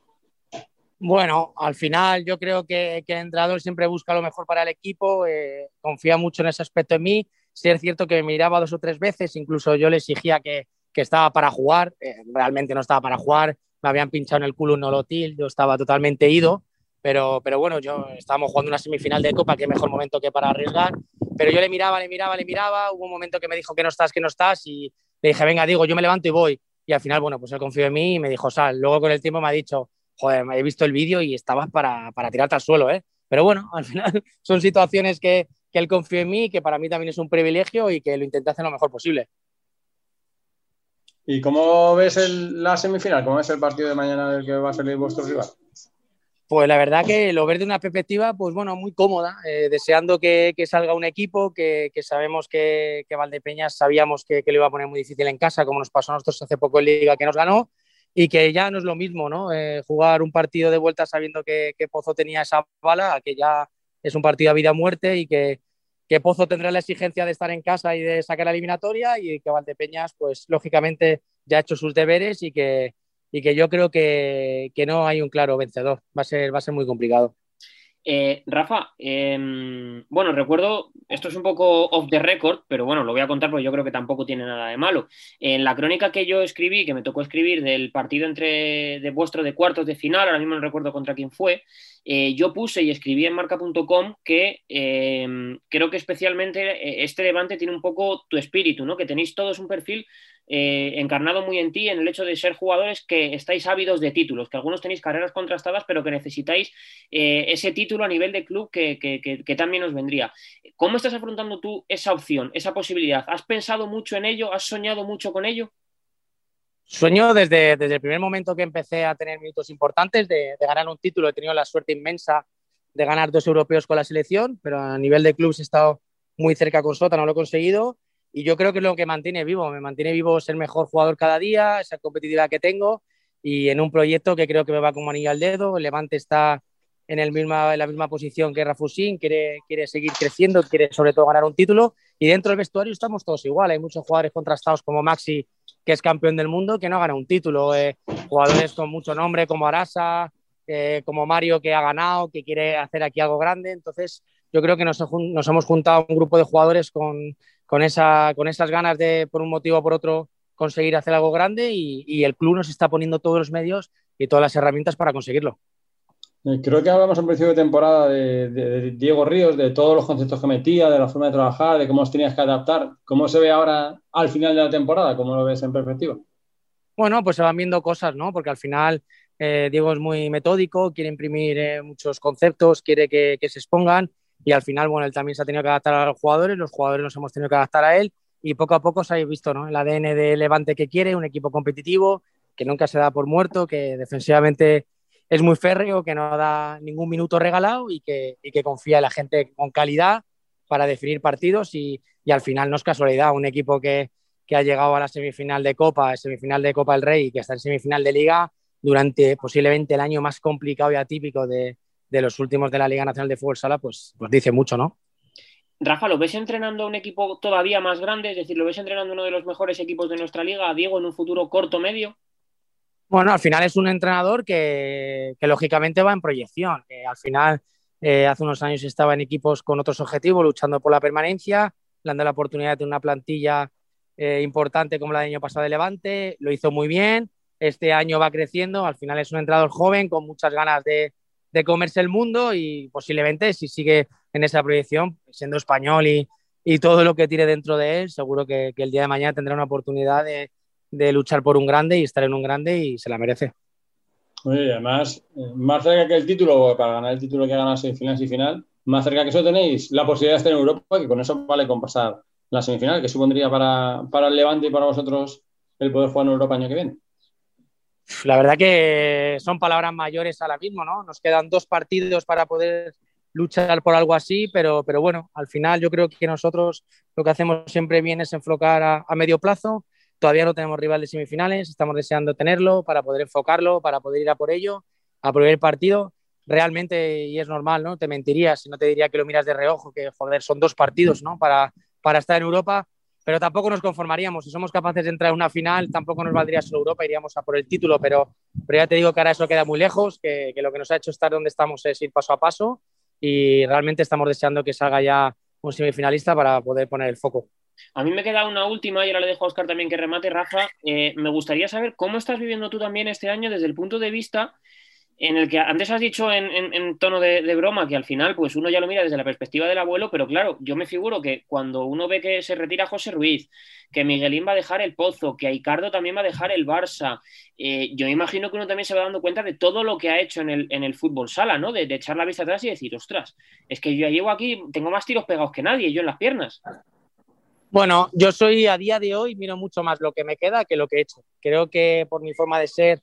[SPEAKER 5] Bueno, al final yo creo que, que, el entrenador siempre busca lo mejor para el equipo, eh, confía mucho en ese aspecto en mí. Si es cierto que me miraba dos o tres veces, incluso yo le exigía que, que estaba para jugar, eh, realmente no estaba para jugar, me habían pinchado en el culo un nolotil, yo estaba totalmente ido, pero, pero bueno, yo estábamos jugando una semifinal de Copa, qué mejor momento que para arriesgar, pero yo le miraba, le miraba, le miraba, hubo un momento que me dijo que no estás, que no estás, y le dije, venga, digo, yo me levanto y voy, y al final, bueno, pues él confió en mí y me dijo, sal, luego con el tiempo me ha dicho, joder, he visto el vídeo y estabas para, para tirarte al suelo, ¿eh? Pero bueno, al final son situaciones que, que él confió en mí, que para mí también es un privilegio y que lo intenté hacer lo mejor posible.
[SPEAKER 2] ¿Y cómo ves el, la semifinal? ¿Cómo ves el partido de mañana del que va a salir vuestro rival?
[SPEAKER 5] Pues la verdad que lo ves de una perspectiva, pues bueno, muy cómoda, eh, deseando que, salga un equipo, que, sabemos que, que, Valdepeñas sabíamos que, lo iba a poner muy difícil en casa, como nos pasó a nosotros hace poco en Liga, que nos ganó, y que ya no es lo mismo, ¿no? Eh, jugar un partido de vuelta sabiendo que, Pozo tenía esa bala, que ya es un partido a vida o muerte y que, que Pozo tendrá la exigencia de estar en casa y de sacar la eliminatoria y que Valdepeñas, pues lógicamente ya ha hecho sus deberes y que, y que yo creo que, que, no hay un claro vencedor. Va a ser, va a ser muy complicado.
[SPEAKER 1] Eh, Rafa, eh, bueno, recuerdo, esto es un poco off the record, pero bueno, lo voy a contar porque yo creo que tampoco tiene nada de malo. En la crónica que yo escribí, que me tocó escribir del partido entre de vuestro de cuartos de final, ahora mismo no recuerdo contra quién fue, eh, yo puse y escribí en marca.com que em, creo que especialmente eh, este levante tiene un poco tu espíritu, ¿no? Que tenéis todos un perfil eh, encarnado muy en ti en el hecho de ser jugadores que estáis ávidos de títulos, que algunos tenéis carreras contrastadas, pero que necesitáis eh, ese título a nivel de club que, también os vendría. ¿Cómo estás afrontando tú esa opción, esa posibilidad? ¿Has pensado mucho en ello? ¿Has soñado mucho con ello?
[SPEAKER 5] Sueño desde, desde el primer momento que empecé a tener minutos importantes de, de ganar un título. He tenido la suerte inmensa de ganar dos europeos con la selección, pero a nivel de clubs he estado muy cerca con Sota, no lo he conseguido y yo creo que es lo que mantiene vivo, me mantiene vivo ser mejor jugador cada día, esa competitividad que tengo y en un proyecto que creo que me va como anillo al dedo. Levante está en, el misma, en la misma posición que Rafusín, quiere, quiere seguir creciendo, quiere sobre todo ganar un título y dentro del vestuario estamos todos igual. Hay muchos jugadores contrastados como Maxi, que es campeón del mundo, que no gana un título. Eh, jugadores con mucho nombre como Arasa, eh, como Mario, que ha ganado, que quiere hacer aquí algo grande. Entonces, yo creo que nos, nos hemos juntado un grupo de jugadores con con, esa, con esas ganas de, por un motivo o por otro, conseguir hacer algo grande y, y, el club nos está poniendo todos los medios y todas las herramientas para conseguirlo.
[SPEAKER 2] Creo que hablamos en principio de temporada de, de, de, Diego Ríos, de todos los conceptos que metía, de la forma de trabajar, de cómo os tenías que adaptar. ¿Cómo se ve ahora al final de la temporada? ¿Cómo lo ves en perspectiva?
[SPEAKER 5] Bueno, pues se van viendo cosas, ¿no? Porque al final eh, Diego es muy metódico, quiere imprimir eh, muchos conceptos, quiere que, que se expongan y al final, bueno, él también se ha tenido que adaptar a los jugadores, los jugadores nos hemos tenido que adaptar a él y poco a poco se ha visto ¿no? el ADN de Levante que quiere, un equipo competitivo, que nunca se da por muerto, que defensivamente es muy férreo, que no da ningún minuto regalado y que, y que confía en la gente con calidad para definir partidos y, y, al final no es casualidad, un equipo que, que ha llegado a la semifinal de Copa, semifinal de Copa del Rey y que está en semifinal de Liga durante posiblemente el año más complicado y atípico de, de los últimos de la Liga Nacional de Fútbol Sala, pues, pues dice mucho, ¿no?
[SPEAKER 1] Rafa, ¿lo ves entrenando a un equipo todavía más grande? Es decir, ¿lo ves entrenando uno de los mejores equipos de nuestra liga, a Diego, en un futuro corto medio?
[SPEAKER 5] Bueno, al final es un entrenador que, que lógicamente va en proyección. Que al final, eh, hace unos años estaba en equipos con otros objetivos, luchando por la permanencia, le han dado la oportunidad de tener una plantilla eh, importante como la del año pasado de Levante, lo hizo muy bien, este año va creciendo, al final es un entrenador joven con muchas ganas de, de comerse el mundo y posiblemente si sigue en esa proyección, siendo español y, y todo lo que tiene dentro de él, seguro que, el día de mañana tendrá una oportunidad de, luchar por un grande y estar en un grande y se la merece.
[SPEAKER 2] Oye, además, eh, más cerca que el título, para ganar el título que ha ganado semifinal y final, más cerca que eso tenéis la posibilidad de estar en Europa, que con eso vale con pasar la semifinal, que supondría para, para el Levante y para vosotros el poder jugar en Europa año que viene.
[SPEAKER 5] La verdad que son palabras mayores ahora mismo, ¿no? Nos quedan dos partidos para poder luchar por algo así, pero, pero bueno, al final yo creo que nosotros lo que hacemos siempre bien es enfocar a, medio plazo. Todavía no tenemos rival de semifinales, estamos deseando tenerlo para poder enfocarlo, para poder ir a por ello, a por el partido. Realmente, y es normal, ¿no? Te mentiría si no te diría que lo miras de reojo, que joder, son dos partidos, ¿no? Para, para estar en Europa, pero tampoco nos conformaríamos. Si somos capaces de entrar en una final, tampoco nos valdría solo Europa, iríamos a por el título, pero, pero ya te digo que ahora eso queda muy lejos, que, que lo que nos ha hecho estar donde estamos es ir paso a paso y realmente estamos deseando que salga ya un semifinalista para poder poner el foco.
[SPEAKER 1] A mí me queda una última y ahora le dejo a Oscar también que remate. Rafa, eh, me gustaría saber cómo estás viviendo tú también este año desde el punto de vista en el que antes has dicho en, tono de, broma que al final pues uno ya lo mira desde la perspectiva del abuelo, pero claro, yo me figuro que cuando uno ve que se retira José Ruiz, que Miguelín va a dejar el Pozo, que Aicardo también va a dejar el Barça, eh, yo imagino que uno también se va dando cuenta de todo lo que ha hecho en el, fútbol sala, ¿no? De, echar la vista atrás y decir, ostras, es que yo ya llevo aquí, tengo más tiros pegados que nadie, yo en las piernas.
[SPEAKER 5] Bueno, yo soy a día de hoy, miro mucho más lo que me queda que lo que he hecho. Creo que por mi forma de ser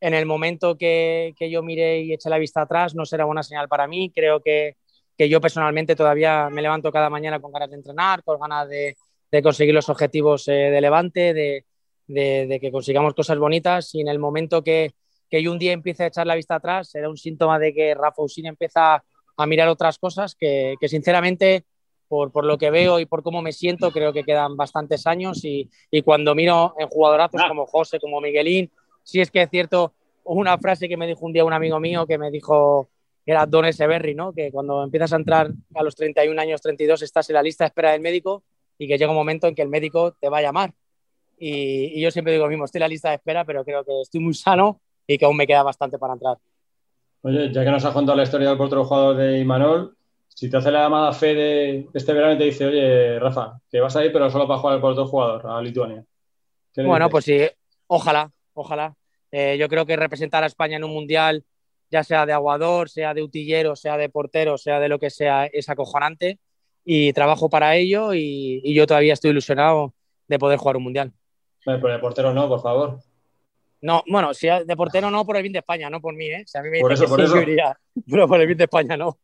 [SPEAKER 5] en el momento que, yo miré y eché la vista atrás no será buena señal para mí. Creo que, yo personalmente todavía me levanto cada mañana con ganas de entrenar, con ganas de, conseguir los objetivos eh, de Levante, de, que consigamos cosas bonitas. Y en el momento que, yo un día empiece a echar la vista atrás será un síntoma de que Rafa Usín empieza a mirar otras cosas que, sinceramente por, lo que veo y por cómo me siento, creo que quedan bastantes años. Y, y cuando miro en jugadorazos como José, como Miguelín, sí es que es cierto una frase que me dijo un día un amigo mío que me dijo, era Don Eseberry, ¿no? Que cuando empiezas a entrar a los 31 años, 32, estás en la lista de espera del médico y que llega un momento en que el médico te va a llamar. Y, yo siempre digo lo mismo, estoy en la lista de espera, pero creo que estoy muy sano y que aún me queda bastante para entrar.
[SPEAKER 2] Oye, ya que nos has contado la historia del portero jugador de Imanol, si te hace la llamada Fede este verano y te dice, oye, Rafa, que vas a ir, pero solo para jugar el portero jugador a Lituania.
[SPEAKER 5] Bueno, pues sí, ojalá, ojalá. Eh, yo creo que representar a España en un mundial, ya sea de aguador, sea de utillero, sea de portero, sea de lo que sea, es acojonante y trabajo para ello y, yo todavía estoy ilusionado de poder jugar un mundial.
[SPEAKER 2] Pero de portero no, por favor.
[SPEAKER 5] No, bueno, si de portero no por el bien de España, no por mí, ¿eh? a mí me por eso, por eso. pero por el bien de España no.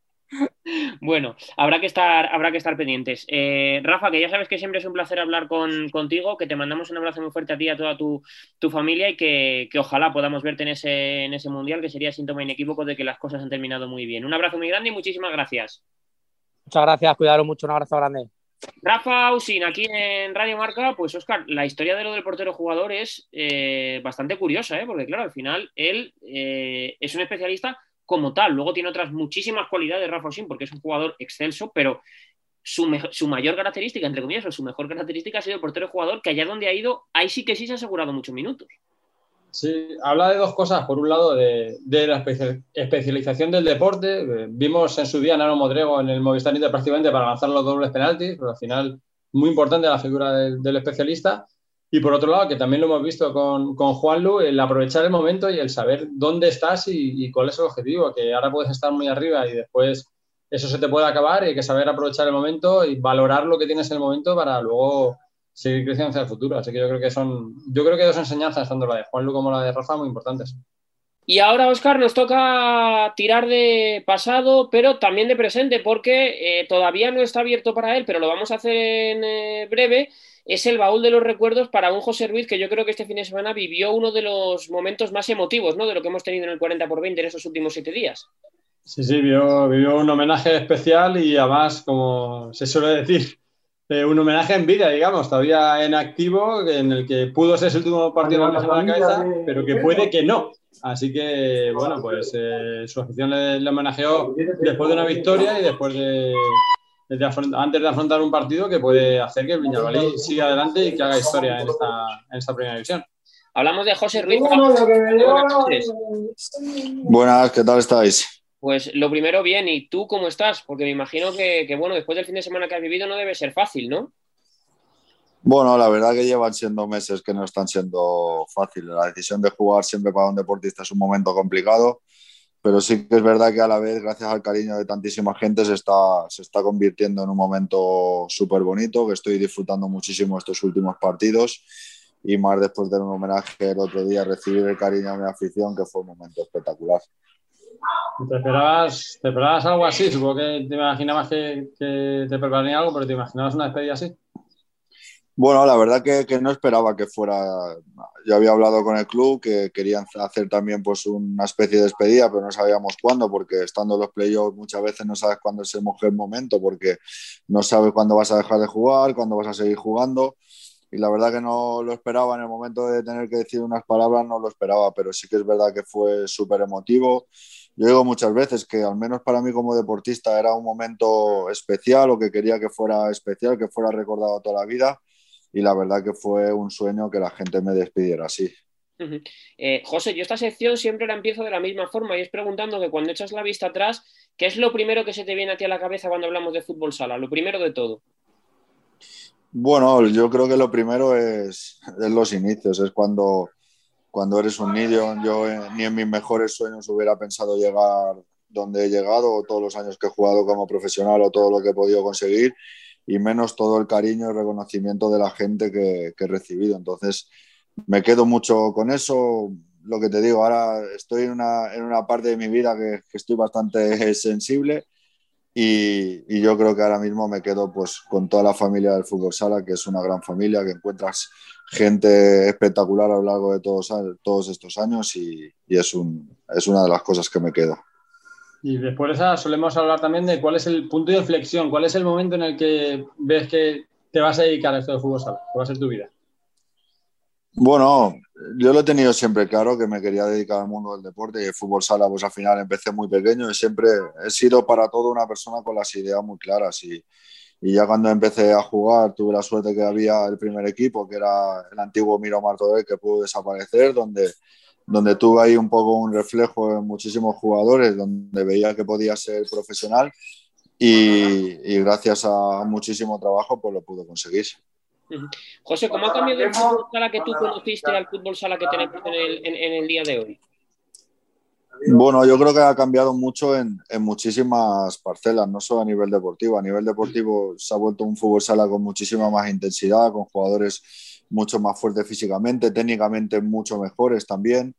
[SPEAKER 1] Bueno, habrá que estar, habrá que estar pendientes. Eh, Rafa, que ya sabes que siempre es un placer hablar contigo, que te mandamos un abrazo muy fuerte a ti y a toda tu, familia y que, ojalá podamos verte en ese, en ese mundial, que sería síntoma inequívoco de que las cosas han terminado muy bien. Un abrazo muy grande y muchísimas gracias.
[SPEAKER 5] Muchas gracias, cuidaros mucho, un abrazo grande.
[SPEAKER 1] Rafa Ausin, aquí en Radio Marca, pues Oscar, la historia de lo del portero jugador es eh, bastante curiosa, ¿eh? porque claro, al final él es un especialista como tal. Luego tiene otras muchísimas cualidades Rafa Osin porque es un jugador excelso, pero su, mayor característica, entre comillas, o su mejor característica ha sido el portero jugador que allá donde ha ido, ahí sí que sí se ha asegurado muchos minutos.
[SPEAKER 2] Sí, habla de dos cosas. Por un lado, de, la especialización del deporte. Eh, vimos en su día a Nano Modrego en el Movistar prácticamente para lanzar los dobles penaltis, pero al final muy importante la figura del especialista. Y por otro lado, que también lo hemos visto con, con Juanlu, el aprovechar el momento y el saber dónde estás y, cuál es el objetivo, que ahora puedes estar muy arriba y después eso se te puede acabar y hay que saber aprovechar el momento y valorar lo que tienes en el momento para luego seguir creciendo hacia el futuro. Así que yo creo que son, yo creo que dos enseñanzas, tanto la de Juanlu como la de Rafa, muy importantes.
[SPEAKER 1] Y ahora, Oscar, nos toca tirar de pasado, pero también de presente, porque eh, todavía no está abierto para él, pero lo vamos a hacer en eh, breve es el baúl de los recuerdos para un José Ruiz que yo creo que este fin de semana vivió uno de los momentos más emotivos ¿no? de lo que hemos tenido en el 40 por 20 en esos últimos siete días.
[SPEAKER 2] Sí, sí, vivió, vivió un homenaje especial y además, como se suele decir, eh, un homenaje en vida, digamos, todavía en activo, en el que pudo ser su último partido de la cabeza, pero que puede que no. Así que, bueno, pues eh, su afición le, le homenajeó después de una victoria y después de, antes de afrontar un partido que puede hacer que el siga adelante y que haga historia en esta, primera división.
[SPEAKER 1] Hablamos de José Ruiz.
[SPEAKER 6] Buenas, ¿qué tal estáis?
[SPEAKER 1] Pues lo primero, bien, ¿y tú cómo estás? Porque me imagino que, que, bueno, después del fin de semana que has vivido no debe ser fácil, ¿no?
[SPEAKER 6] Bueno, la verdad que llevan siendo meses que no están siendo fáciles. La decisión de jugar siempre para un deportista es un momento complicado, pero sí que es verdad que a la vez, gracias al cariño de tantísima gente, se está, se está convirtiendo en un momento súper bonito, que estoy disfrutando muchísimo estos últimos partidos y más después de un homenaje el otro día, recibir el cariño de mi afición, que fue un momento espectacular.
[SPEAKER 2] ¿Te esperabas, ¿Te esperabas algo así? Supongo que te imaginabas que, que te prepararía algo, pero ¿te imaginabas una despedida así?
[SPEAKER 6] Bueno, la verdad que, que, no esperaba que fuera. Yo había hablado con el club que querían hacer también pues una especie de despedida, pero no sabíamos cuándo, porque estando en los playoffs muchas veces no sabes cuándo es el mejor momento, porque no sabes cuándo vas a dejar de jugar, cuándo vas a seguir jugando. Y la verdad que no lo esperaba en el momento de tener que decir unas palabras, no lo esperaba, pero sí que es verdad que fue súper emotivo. Yo digo muchas veces que al menos para mí como deportista era un momento especial o que quería que fuera especial, que fuera recordado toda la vida y la verdad que fue un sueño que la gente me despidiera así.
[SPEAKER 1] eh, José, yo esta sección siempre la empiezo de la misma forma y es preguntando que cuando echas la vista atrás, ¿qué es lo primero que se te viene a ti a la cabeza cuando hablamos de fútbol sala? Lo primero de todo.
[SPEAKER 6] Bueno, yo creo que lo primero es, es los inicios, es cuando, cuando eres un niño. Yo eh, ni en mis mejores sueños hubiera pensado llegar donde he llegado, o todos los años que he jugado como profesional, o todo lo que he podido conseguir y menos todo el cariño y reconocimiento de la gente que, he recibido. Entonces, me quedo mucho con eso. Lo que te digo, ahora estoy en una, en una parte de mi vida que, estoy bastante sensible y, yo creo que ahora mismo me quedo pues con toda la familia del fútbol sala, que es una gran familia, que encuentras gente espectacular a lo largo de todos, todos estos años y, y es, un, es una de las cosas que me quedo.
[SPEAKER 2] Y después de esa solemos hablar también de cuál es el punto de inflexión, cuál es el momento en el que ves que te vas a dedicar a esto de fútbol sala, cuál va a ser tu vida.
[SPEAKER 6] Bueno, yo lo he tenido siempre claro que me quería dedicar al mundo del deporte y el fútbol sala, pues al final empecé muy pequeño y siempre he sido para todo una persona con las ideas muy claras y, y ya cuando empecé a jugar tuve la suerte que había el primer equipo, que era el antiguo Miro Martorell, que pudo desaparecer, donde donde tuve ahí un poco un reflejo en muchísimos jugadores, donde veía que podía ser profesional y, y gracias a muchísimo trabajo pues lo pude conseguir.
[SPEAKER 1] José, ¿cómo ha cambiado el fútbol sala que tú conociste al fútbol sala que tenemos en el, en, en el día de hoy?
[SPEAKER 6] Bueno, yo creo que ha cambiado mucho en, en, muchísimas parcelas, no solo a nivel deportivo. A nivel deportivo se ha vuelto un fútbol sala con muchísima más intensidad, con jugadores mucho más fuertes físicamente, técnicamente mucho mejores también,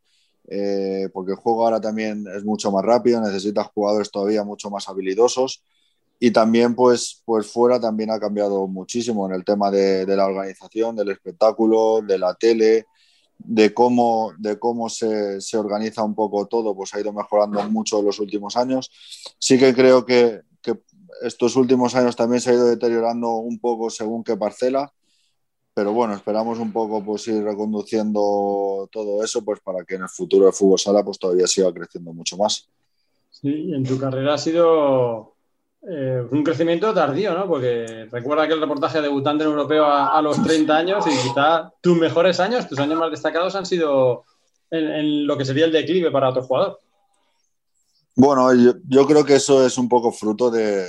[SPEAKER 6] eh, porque el juego ahora también es mucho más rápido, necesitas jugadores todavía mucho más habilidosos y también pues, pues fuera también ha cambiado muchísimo en el tema de, de la organización, del espectáculo, de la tele, de cómo, de cómo se, se, organiza un poco todo, pues ha ido mejorando mucho en los últimos años. Sí que creo que, que estos últimos años también se ha ido deteriorando un poco según qué parcela, pero bueno, esperamos un poco pues ir reconduciendo todo eso pues para que en el futuro el fútbol sala pues todavía siga creciendo mucho más.
[SPEAKER 2] Sí, en tu carrera ha sido eh, un crecimiento tardío, ¿no? Porque recuerda aquel reportaje debutante en europeo a, a, los 30 años y quizá tus mejores años, tus años más destacados han sido en, en lo que sería el declive para otro jugador.
[SPEAKER 6] Bueno, yo, yo creo que eso es un poco fruto de,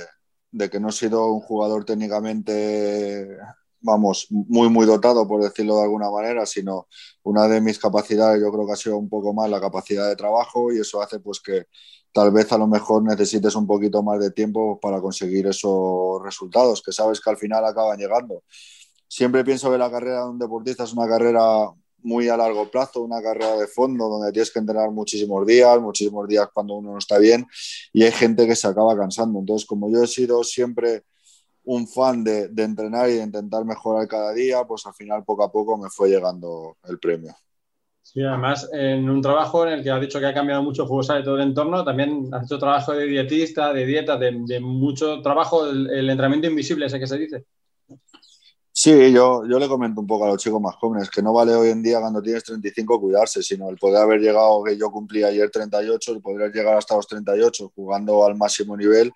[SPEAKER 6] de que no he sido un jugador técnicamente vamos, muy, muy dotado, por decirlo de alguna manera, sino una de mis capacidades yo creo que ha sido un poco más la capacidad de trabajo y eso hace pues que tal vez a lo mejor necesites un poquito más de tiempo para conseguir esos resultados, que sabes que al final acaban llegando. Siempre pienso que la carrera de un deportista es una carrera muy a largo plazo, una carrera de fondo donde tienes que entrenar muchísimos días, muchísimos días cuando uno no está bien y hay gente que se acaba cansando. Entonces, como yo he sido siempre un fan de, de, entrenar y de intentar mejorar cada día, pues al final poco a poco me fue llegando el premio.
[SPEAKER 2] Sí, además en un trabajo en el que has dicho que ha cambiado mucho fútbol de todo el entorno, también has hecho trabajo de dietista, de dieta, de, de mucho trabajo, el, el, entrenamiento invisible, ese que se dice.
[SPEAKER 6] Sí, yo, yo le comento un poco a los chicos más jóvenes que no vale hoy en día cuando tienes 35 cuidarse, sino el poder haber llegado, que yo cumplí ayer 38, el poder llegar hasta los 38 jugando al máximo nivel,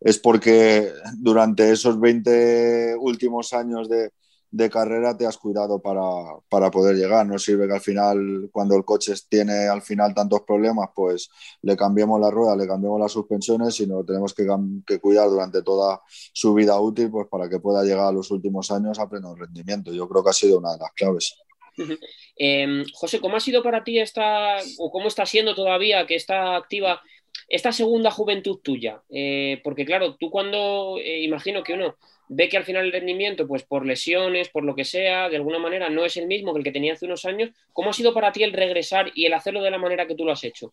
[SPEAKER 6] es porque durante esos 20 últimos años de, de carrera te has cuidado para, para, poder llegar. No sirve que al final, cuando el coche tiene al final tantos problemas, pues le cambiemos la rueda, le cambiemos las suspensiones, sino tenemos que, que, cuidar durante toda su vida útil pues para que pueda llegar a los últimos años a pleno rendimiento. Yo creo que ha sido una de las claves.
[SPEAKER 1] eh, José, ¿cómo ha sido para ti esta, o cómo está siendo todavía que está activa esta segunda juventud tuya? Eh, porque claro, tú cuando, eh, imagino que uno ve que al final el rendimiento, pues por lesiones, por lo que sea, de alguna manera no es el mismo que el que tenía hace unos años. ¿Cómo ha sido para ti el regresar y el hacerlo de la manera que tú lo has hecho?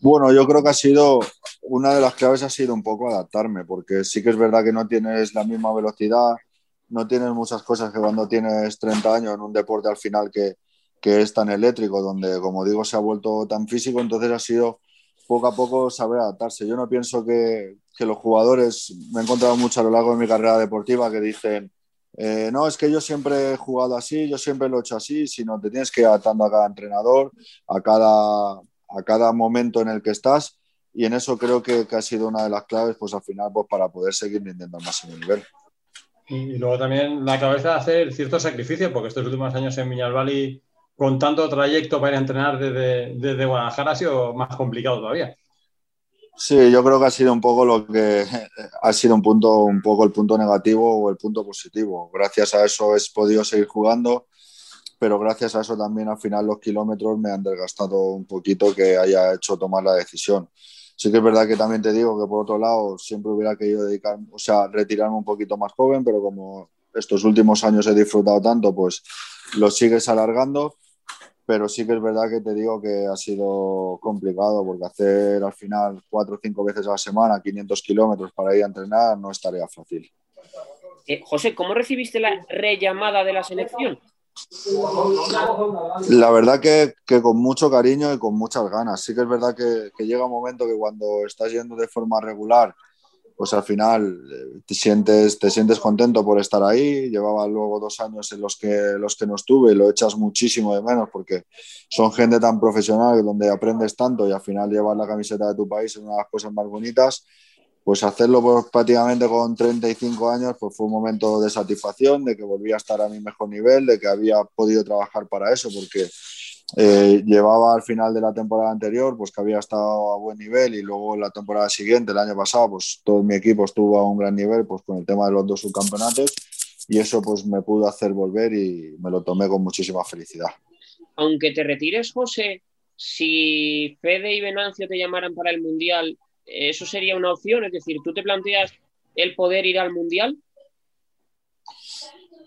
[SPEAKER 6] Bueno, yo creo que ha sido, una de las claves ha sido un poco adaptarme, porque sí que es verdad que no tienes la misma velocidad, no tienes muchas cosas que cuando tienes 30 años en un deporte al final que, que es tan eléctrico, donde como digo se ha vuelto tan físico, entonces ha sido poco a poco saber adaptarse. Yo no pienso que, que los jugadores, me he encontrado mucho a lo largo de mi carrera deportiva que dicen, eh, no, es que yo siempre he jugado así, yo siempre lo he hecho así, sino te tienes que ir adaptando a cada entrenador, a cada, a cada momento en el que estás. Y en eso creo que, que ha sido una de las claves, pues al final, pues para poder seguir rindiendo al máximo nivel.
[SPEAKER 2] Y luego también la cabeza de hacer cierto sacrificio, porque estos últimos años en Viñalbali, con tanto trayecto para ir a entrenar desde, desde Guadalajara, ha sido más complicado todavía.
[SPEAKER 6] Sí, yo creo que ha sido un poco lo que ha sido un punto, un poco el punto negativo o el punto positivo. Gracias a eso he podido seguir jugando, pero gracias a eso también al final los kilómetros me han desgastado un poquito que haya hecho tomar la decisión. Sí que es verdad que también te digo que por otro lado siempre hubiera querido dedicar, o sea, retirarme un poquito más joven, pero como estos últimos años he disfrutado tanto, pues lo sigues alargando pero sí que es verdad que te digo que ha sido complicado porque hacer al final cuatro o cinco veces a la semana 500 kilómetros para ir a entrenar no es tarea fácil.
[SPEAKER 1] Eh, José, ¿cómo recibiste la rellamada de la selección?
[SPEAKER 6] La verdad que, que, con mucho cariño y con muchas ganas. Sí que es verdad que, que llega un momento que cuando estás yendo de forma regular pues al final eh, te sientes, te sientes contento por estar ahí. Llevaba luego dos años en los que, los que no estuve y lo echas muchísimo de menos porque son gente tan profesional donde aprendes tanto y al final llevar la camiseta de tu país es una de las cosas más bonitas. Pues hacerlo pues, prácticamente con 35 años pues fue un momento de satisfacción, de que volvía a estar a mi mejor nivel, de que había podido trabajar para eso, porque eh, llevaba al final de la temporada anterior, pues que había estado a buen nivel y luego la temporada siguiente, el año pasado, pues todo mi equipo estuvo a un gran nivel, pues con el tema de los dos subcampeonatos y eso pues me pudo hacer volver y me lo tomé con muchísima felicidad.
[SPEAKER 1] Aunque te retires, José, si Fede y Venancio te llamaran para el Mundial, ¿eso sería una opción? Es decir, ¿tú te planteas el poder ir al Mundial?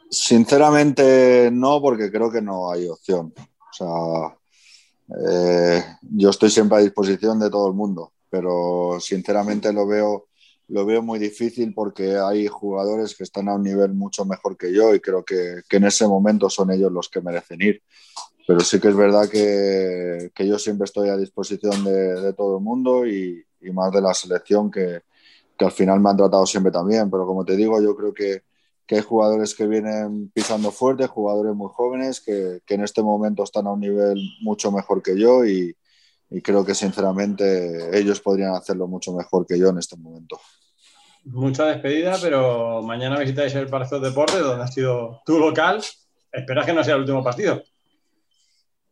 [SPEAKER 6] Sinceramente no, porque creo que no hay opción. Eh, yo estoy siempre a disposición de todo el mundo, pero sinceramente lo veo, lo veo muy difícil porque hay jugadores que están a un nivel mucho mejor que yo y creo que, en ese momento son ellos los que merecen ir. Pero sí que es verdad que, yo siempre estoy a disposición de, todo el mundo y, y, más de la selección que, que al final me han tratado siempre también. Pero como te digo, yo creo que, que hay jugadores que vienen pisando fuerte, jugadores muy jóvenes que, que, en este momento están a un nivel mucho mejor que yo y, y, creo que sinceramente ellos podrían hacerlo mucho mejor que yo en este momento.
[SPEAKER 2] Mucha despedida, pero mañana visitáis el Parque Deportes, donde ha sido tu local. ¿Esperas que no sea el último partido?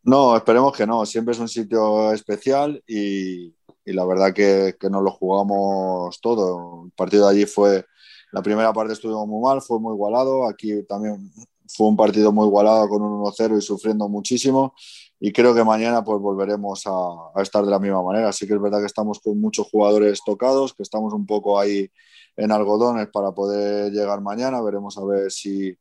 [SPEAKER 6] No, esperemos que no. Siempre es un sitio especial y, y la verdad que, que nos lo jugamos todo. El partido de allí fue la primera parte estuvimos muy mal, fue muy igualado. Aquí también fue un partido muy igualado con un 1-0 y sufriendo muchísimo. Y creo que mañana pues volveremos a, estar de la misma manera. Así que es verdad que estamos con muchos jugadores tocados, que estamos un poco ahí en algodones para poder llegar mañana. Veremos a ver si,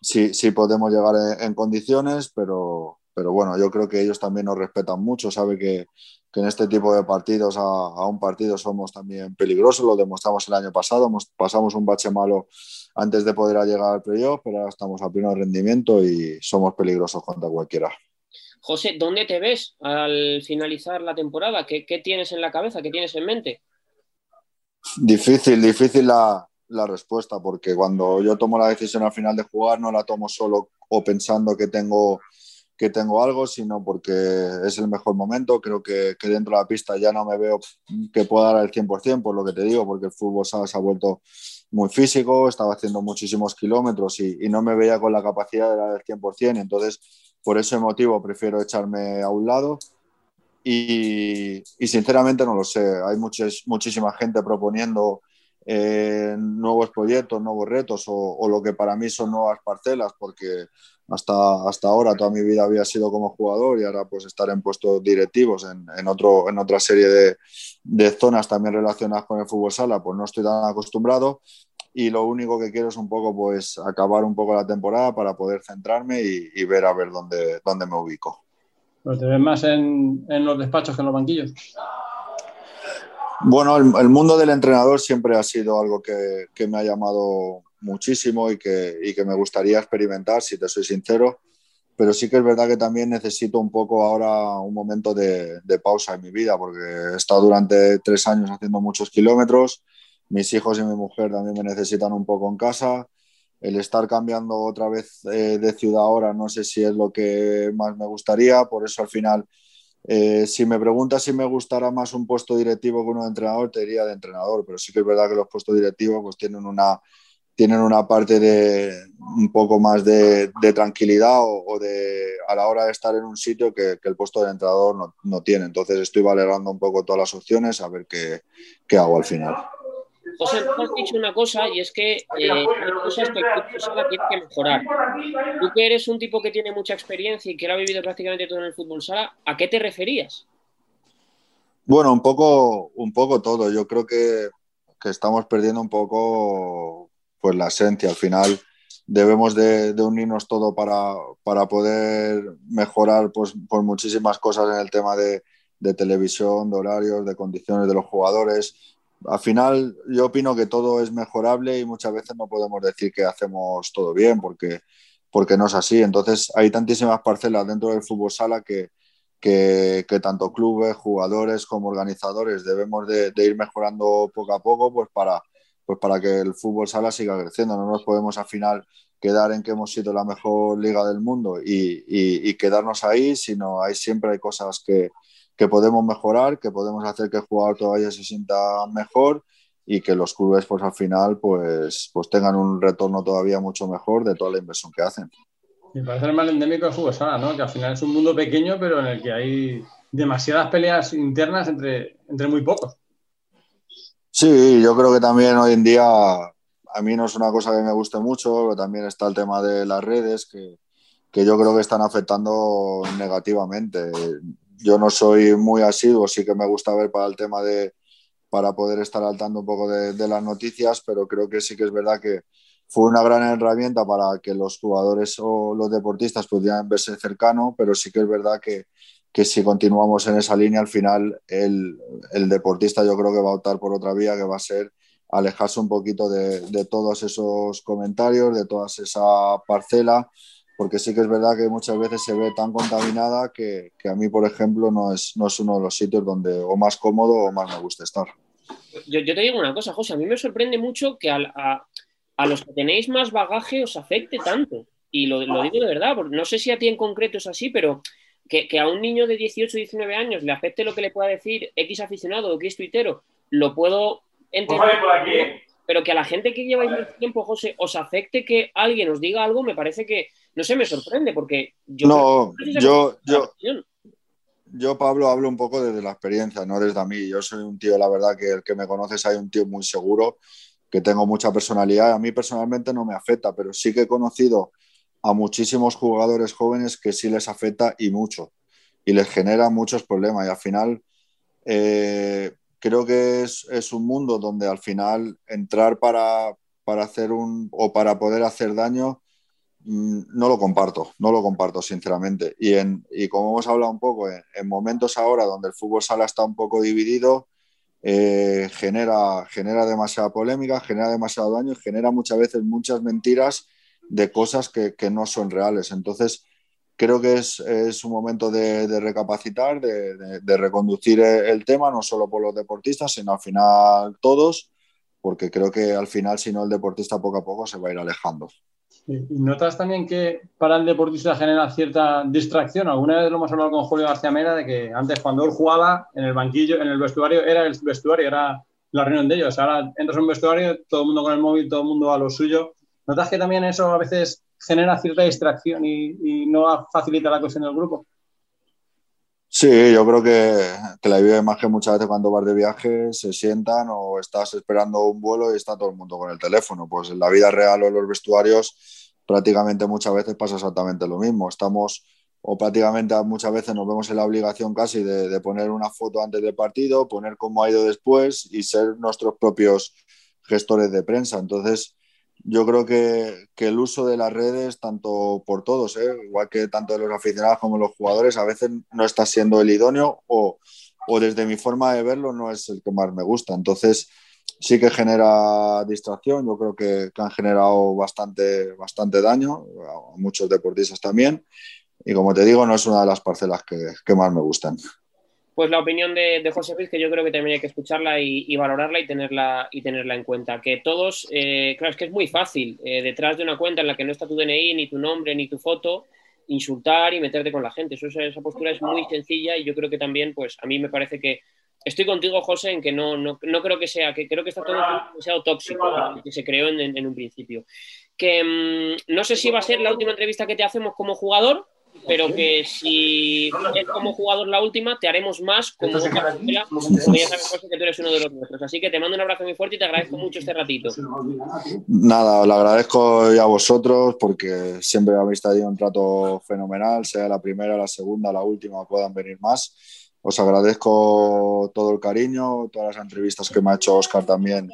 [SPEAKER 6] si, si podemos llegar en condiciones, pero, pero bueno, yo creo que ellos también nos respetan mucho, sabe que, que en este tipo de partidos, a, a, un partido somos también peligrosos, lo demostramos el año pasado, pasamos un bache malo antes de poder llegar al playoff, pero ahora estamos a pleno rendimiento y somos peligrosos contra cualquiera.
[SPEAKER 1] José, ¿dónde te ves al finalizar la temporada? ¿Qué, qué tienes en la cabeza? ¿Qué tienes en mente?
[SPEAKER 6] Difícil, difícil la, la respuesta, porque cuando yo tomo la decisión al final de jugar, no la tomo solo o pensando que tengo que tengo algo, sino porque es el mejor momento. Creo que, que, dentro de la pista ya no me veo que pueda dar el 100%, por lo que te digo, porque el fútbol se ha vuelto muy físico, estaba haciendo muchísimos kilómetros y, no me veía con la capacidad de dar el 100%. Entonces, por ese motivo prefiero echarme a un lado. Y, sinceramente no lo sé. Hay muchísima gente proponiendo eh, nuevos proyectos, nuevos retos o, lo que para mí son nuevas parcelas, porque hasta, hasta ahora toda mi vida había sido como jugador y ahora pues estar en puestos directivos en, en otro, en otra serie de, de, zonas también relacionadas con el fútbol sala, pues no estoy tan acostumbrado y lo único que quiero es un poco pues acabar un poco la temporada para poder centrarme y, ver a ver dónde, dónde me ubico.
[SPEAKER 2] ¿Pero te ves más en, en los despachos que en los banquillos?
[SPEAKER 6] Bueno, el, el, mundo del entrenador siempre ha sido algo que, que me ha llamado muchísimo y que, y que me gustaría experimentar, si te soy sincero. Pero sí que es verdad que también necesito un poco ahora un momento de, de pausa en mi vida, porque he estado durante tres años haciendo muchos kilómetros. Mis hijos y mi mujer también me necesitan un poco en casa. El estar cambiando otra vez eh, de ciudad ahora no sé si es lo que más me gustaría. Por eso al final eh, si me preguntas si me gustará más un puesto directivo que uno de entrenador, te diría de entrenador, pero sí que es verdad que los puestos directivos pues, tienen una, tienen una parte de un poco más de, tranquilidad o, de a la hora de estar en un sitio que, el puesto de entrenador no, no, tiene. Entonces estoy valorando un poco todas las opciones a ver qué, qué hago al final.
[SPEAKER 1] José, tú has dicho una cosa y es que eh, hay cosas que el fútbol sala tiene que mejorar. Tú que eres un tipo que tiene mucha experiencia y que lo ha vivido prácticamente todo en el fútbol sala, ¿a qué te referías?
[SPEAKER 6] Bueno, un poco, un poco todo. Yo creo que, que estamos perdiendo un poco pues la esencia. Al final debemos de, unirnos todo para, para, poder mejorar pues, por muchísimas cosas en el tema de, de, televisión, de horarios, de condiciones de los jugadores. Al final yo opino que todo es mejorable y muchas veces no podemos decir que hacemos todo bien porque, porque no es así. Entonces hay tantísimas parcelas dentro del fútbol sala que, que, tanto clubes, jugadores como organizadores debemos de, de, ir mejorando poco a poco pues para, pues para que el fútbol sala siga creciendo. No nos podemos al final quedar en que hemos sido la mejor liga del mundo y, quedarnos ahí, sino hay siempre hay cosas que, podemos mejorar, que podemos hacer que el jugador todavía se sienta mejor y que los clubes pues al final pues, pues tengan un retorno todavía mucho mejor de toda la inversión que hacen.
[SPEAKER 2] Me parece el mal endémico del fútbol sala, ¿no? Que al final es un mundo pequeño, pero en el que hay demasiadas peleas internas entre, entre muy pocos.
[SPEAKER 6] Sí, yo creo que también hoy en día a mí no es una cosa que me guste mucho, pero también está el tema de las redes que, que yo creo que están afectando negativamente. Yo no soy muy asiduo, sí que me gusta ver para el tema de para poder estar al tanto un poco de, de las noticias, pero creo que sí que es verdad que fue una gran herramienta para que los jugadores o los deportistas pudieran verse cercano, pero sí que es verdad que, que si continuamos en esa línea, al final el, el, deportista yo creo que va a optar por otra vía que va a ser alejarse un poquito de, de todos esos comentarios, de toda esa parcela, porque sí que es verdad que muchas veces se ve tan contaminada que, que, a mí, por ejemplo, no es, no es uno de los sitios donde o más cómodo o más me gusta estar.
[SPEAKER 1] Yo, yo te digo una cosa, José, a mí me sorprende mucho que a, a, a los que tenéis más bagaje os afecte tanto. Y lo, lo digo de verdad, porque no sé si a ti en concreto es así, pero que, a un niño de 18 o 19 años le afecte lo que le pueda decir X aficionado o X tuitero, lo puedo entender. Pero que a la gente que lleváis mucho tiempo, José, os afecte que alguien os diga algo, me parece que, no sé, me sorprende, porque yo...
[SPEAKER 6] No, yo, yo, yo, Pablo, hablo un poco desde la experiencia, no desde a mí. Yo soy un tío, la verdad, que el que me conoces hay un tío muy seguro, que tengo mucha personalidad. A mí personalmente no me afecta, pero sí que he conocido a muchísimos jugadores jóvenes que sí les afecta y mucho, y les genera muchos problemas. Y al final, eh, creo que es, es, un mundo donde al final entrar para, para, hacer un o para poder hacer daño, mm, no lo comparto, no lo comparto sinceramente. Y, en, y como hemos hablado un poco, en, en, momentos ahora donde el fútbol sala está un poco dividido, eh, genera, genera demasiada polémica, genera demasiado daño, genera muchas veces muchas mentiras de cosas que, que no son reales. Entonces, creo que es, es un momento de, de recapacitar, de, de, reconducir el tema, no solo por los deportistas, sino al final todos, porque creo que al final, si no, el deportista poco a poco se va a ir alejando.
[SPEAKER 2] ¿Y notas también que para el deportista genera cierta distracción? Alguna vez lo hemos hablado con Julio García Mera de que antes cuando él jugaba en el banquillo, en el vestuario, era el vestuario, era la reunión de ellos. Ahora entras en un vestuario, todo el mundo con el móvil, todo el mundo a lo suyo. ¿Notas que también eso a veces genera cierta distracción y, no facilita la cuestión del grupo?
[SPEAKER 6] Sí, yo creo que, que la vive más que muchas veces cuando vas de viaje se sientan o estás esperando un vuelo y está todo el mundo con el teléfono. Pues en la vida real o en los vestuarios prácticamente muchas veces pasa exactamente lo mismo. Estamos o prácticamente muchas veces nos vemos en la obligación casi de, poner una foto antes del partido, poner cómo ha ido después y ser nuestros propios gestores de prensa. Entonces, yo creo que, el uso de las redes, tanto por todos, ¿eh? igual que tanto de los aficionados como los jugadores, a veces no está siendo el idóneo o, desde mi forma de verlo no es el que más me gusta. Entonces, sí que genera distracción, yo creo que, han generado bastante, bastante daño, a muchos deportistas también. Y como te digo, no es una de las parcelas que, más me gustan.
[SPEAKER 1] Pues la opinión de, José Luis, que yo creo que también hay que escucharla y, valorarla y tenerla, y tenerla en cuenta. Que todos, eh, claro, es que es muy fácil, eh, detrás de una cuenta en la que no está tu DNI, ni tu nombre, ni tu foto, insultar y meterte con la gente. Esa postura es muy sencilla y yo creo que también, pues a mí me parece que estoy contigo, José, en que no, no, no creo que sea, que creo que está todo demasiado tóxico, que se creó en, un principio. Que mm, no sé si va a ser la última entrevista que te hacemos como jugador pero que si es como jugador la última, te haremos más como otra ya sabes que tú eres uno de los nuestros. Así que te mando un abrazo muy fuerte y te agradezco mucho este ratito.
[SPEAKER 6] Nada, os lo agradezco a vosotros porque siempre habéis tenido un trato fenomenal, sea la primera, la segunda, la última, puedan venir más os agradezco todo el cariño, todas las entrevistas que me ha hecho Oscar también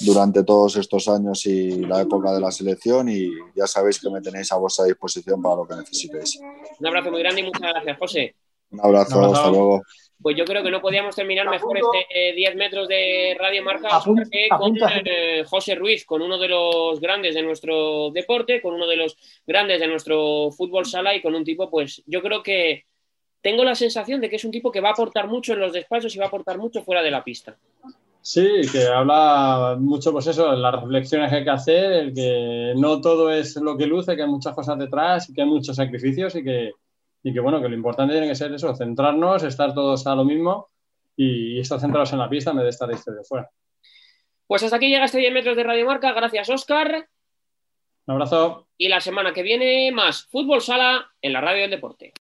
[SPEAKER 6] durante todos estos años y la época de la selección y ya sabéis que me tenéis a vuestra disposición para lo que necesitéis.
[SPEAKER 1] Un abrazo muy grande y muchas gracias, José.
[SPEAKER 6] Un abrazo, hasta luego.
[SPEAKER 1] Pues yo creo que no podíamos terminar mejor este 10 metros de Radio Marca que con eh, José Ruiz, con uno de los grandes de nuestro deporte, con uno de los grandes de nuestro fútbol sala y con un tipo, pues yo creo que tengo la sensación de que es un tipo que va a aportar mucho en los despachos y va a aportar mucho fuera de la pista.
[SPEAKER 2] Sí, que habla mucho, pues eso, las reflexiones que hay que hacer, que no todo es lo que luce, que hay muchas cosas detrás y que hay muchos sacrificios y que, y que bueno, que lo importante tiene que ser eso, centrarnos, estar todos a lo mismo y, estar centrados en la pista en vez de estar de fuera.
[SPEAKER 1] Pues hasta aquí llega este 10 metros de Radio Marca. Gracias, Oscar.
[SPEAKER 2] Un abrazo.
[SPEAKER 1] Y la semana que viene más Fútbol Sala en la Radio del Deporte.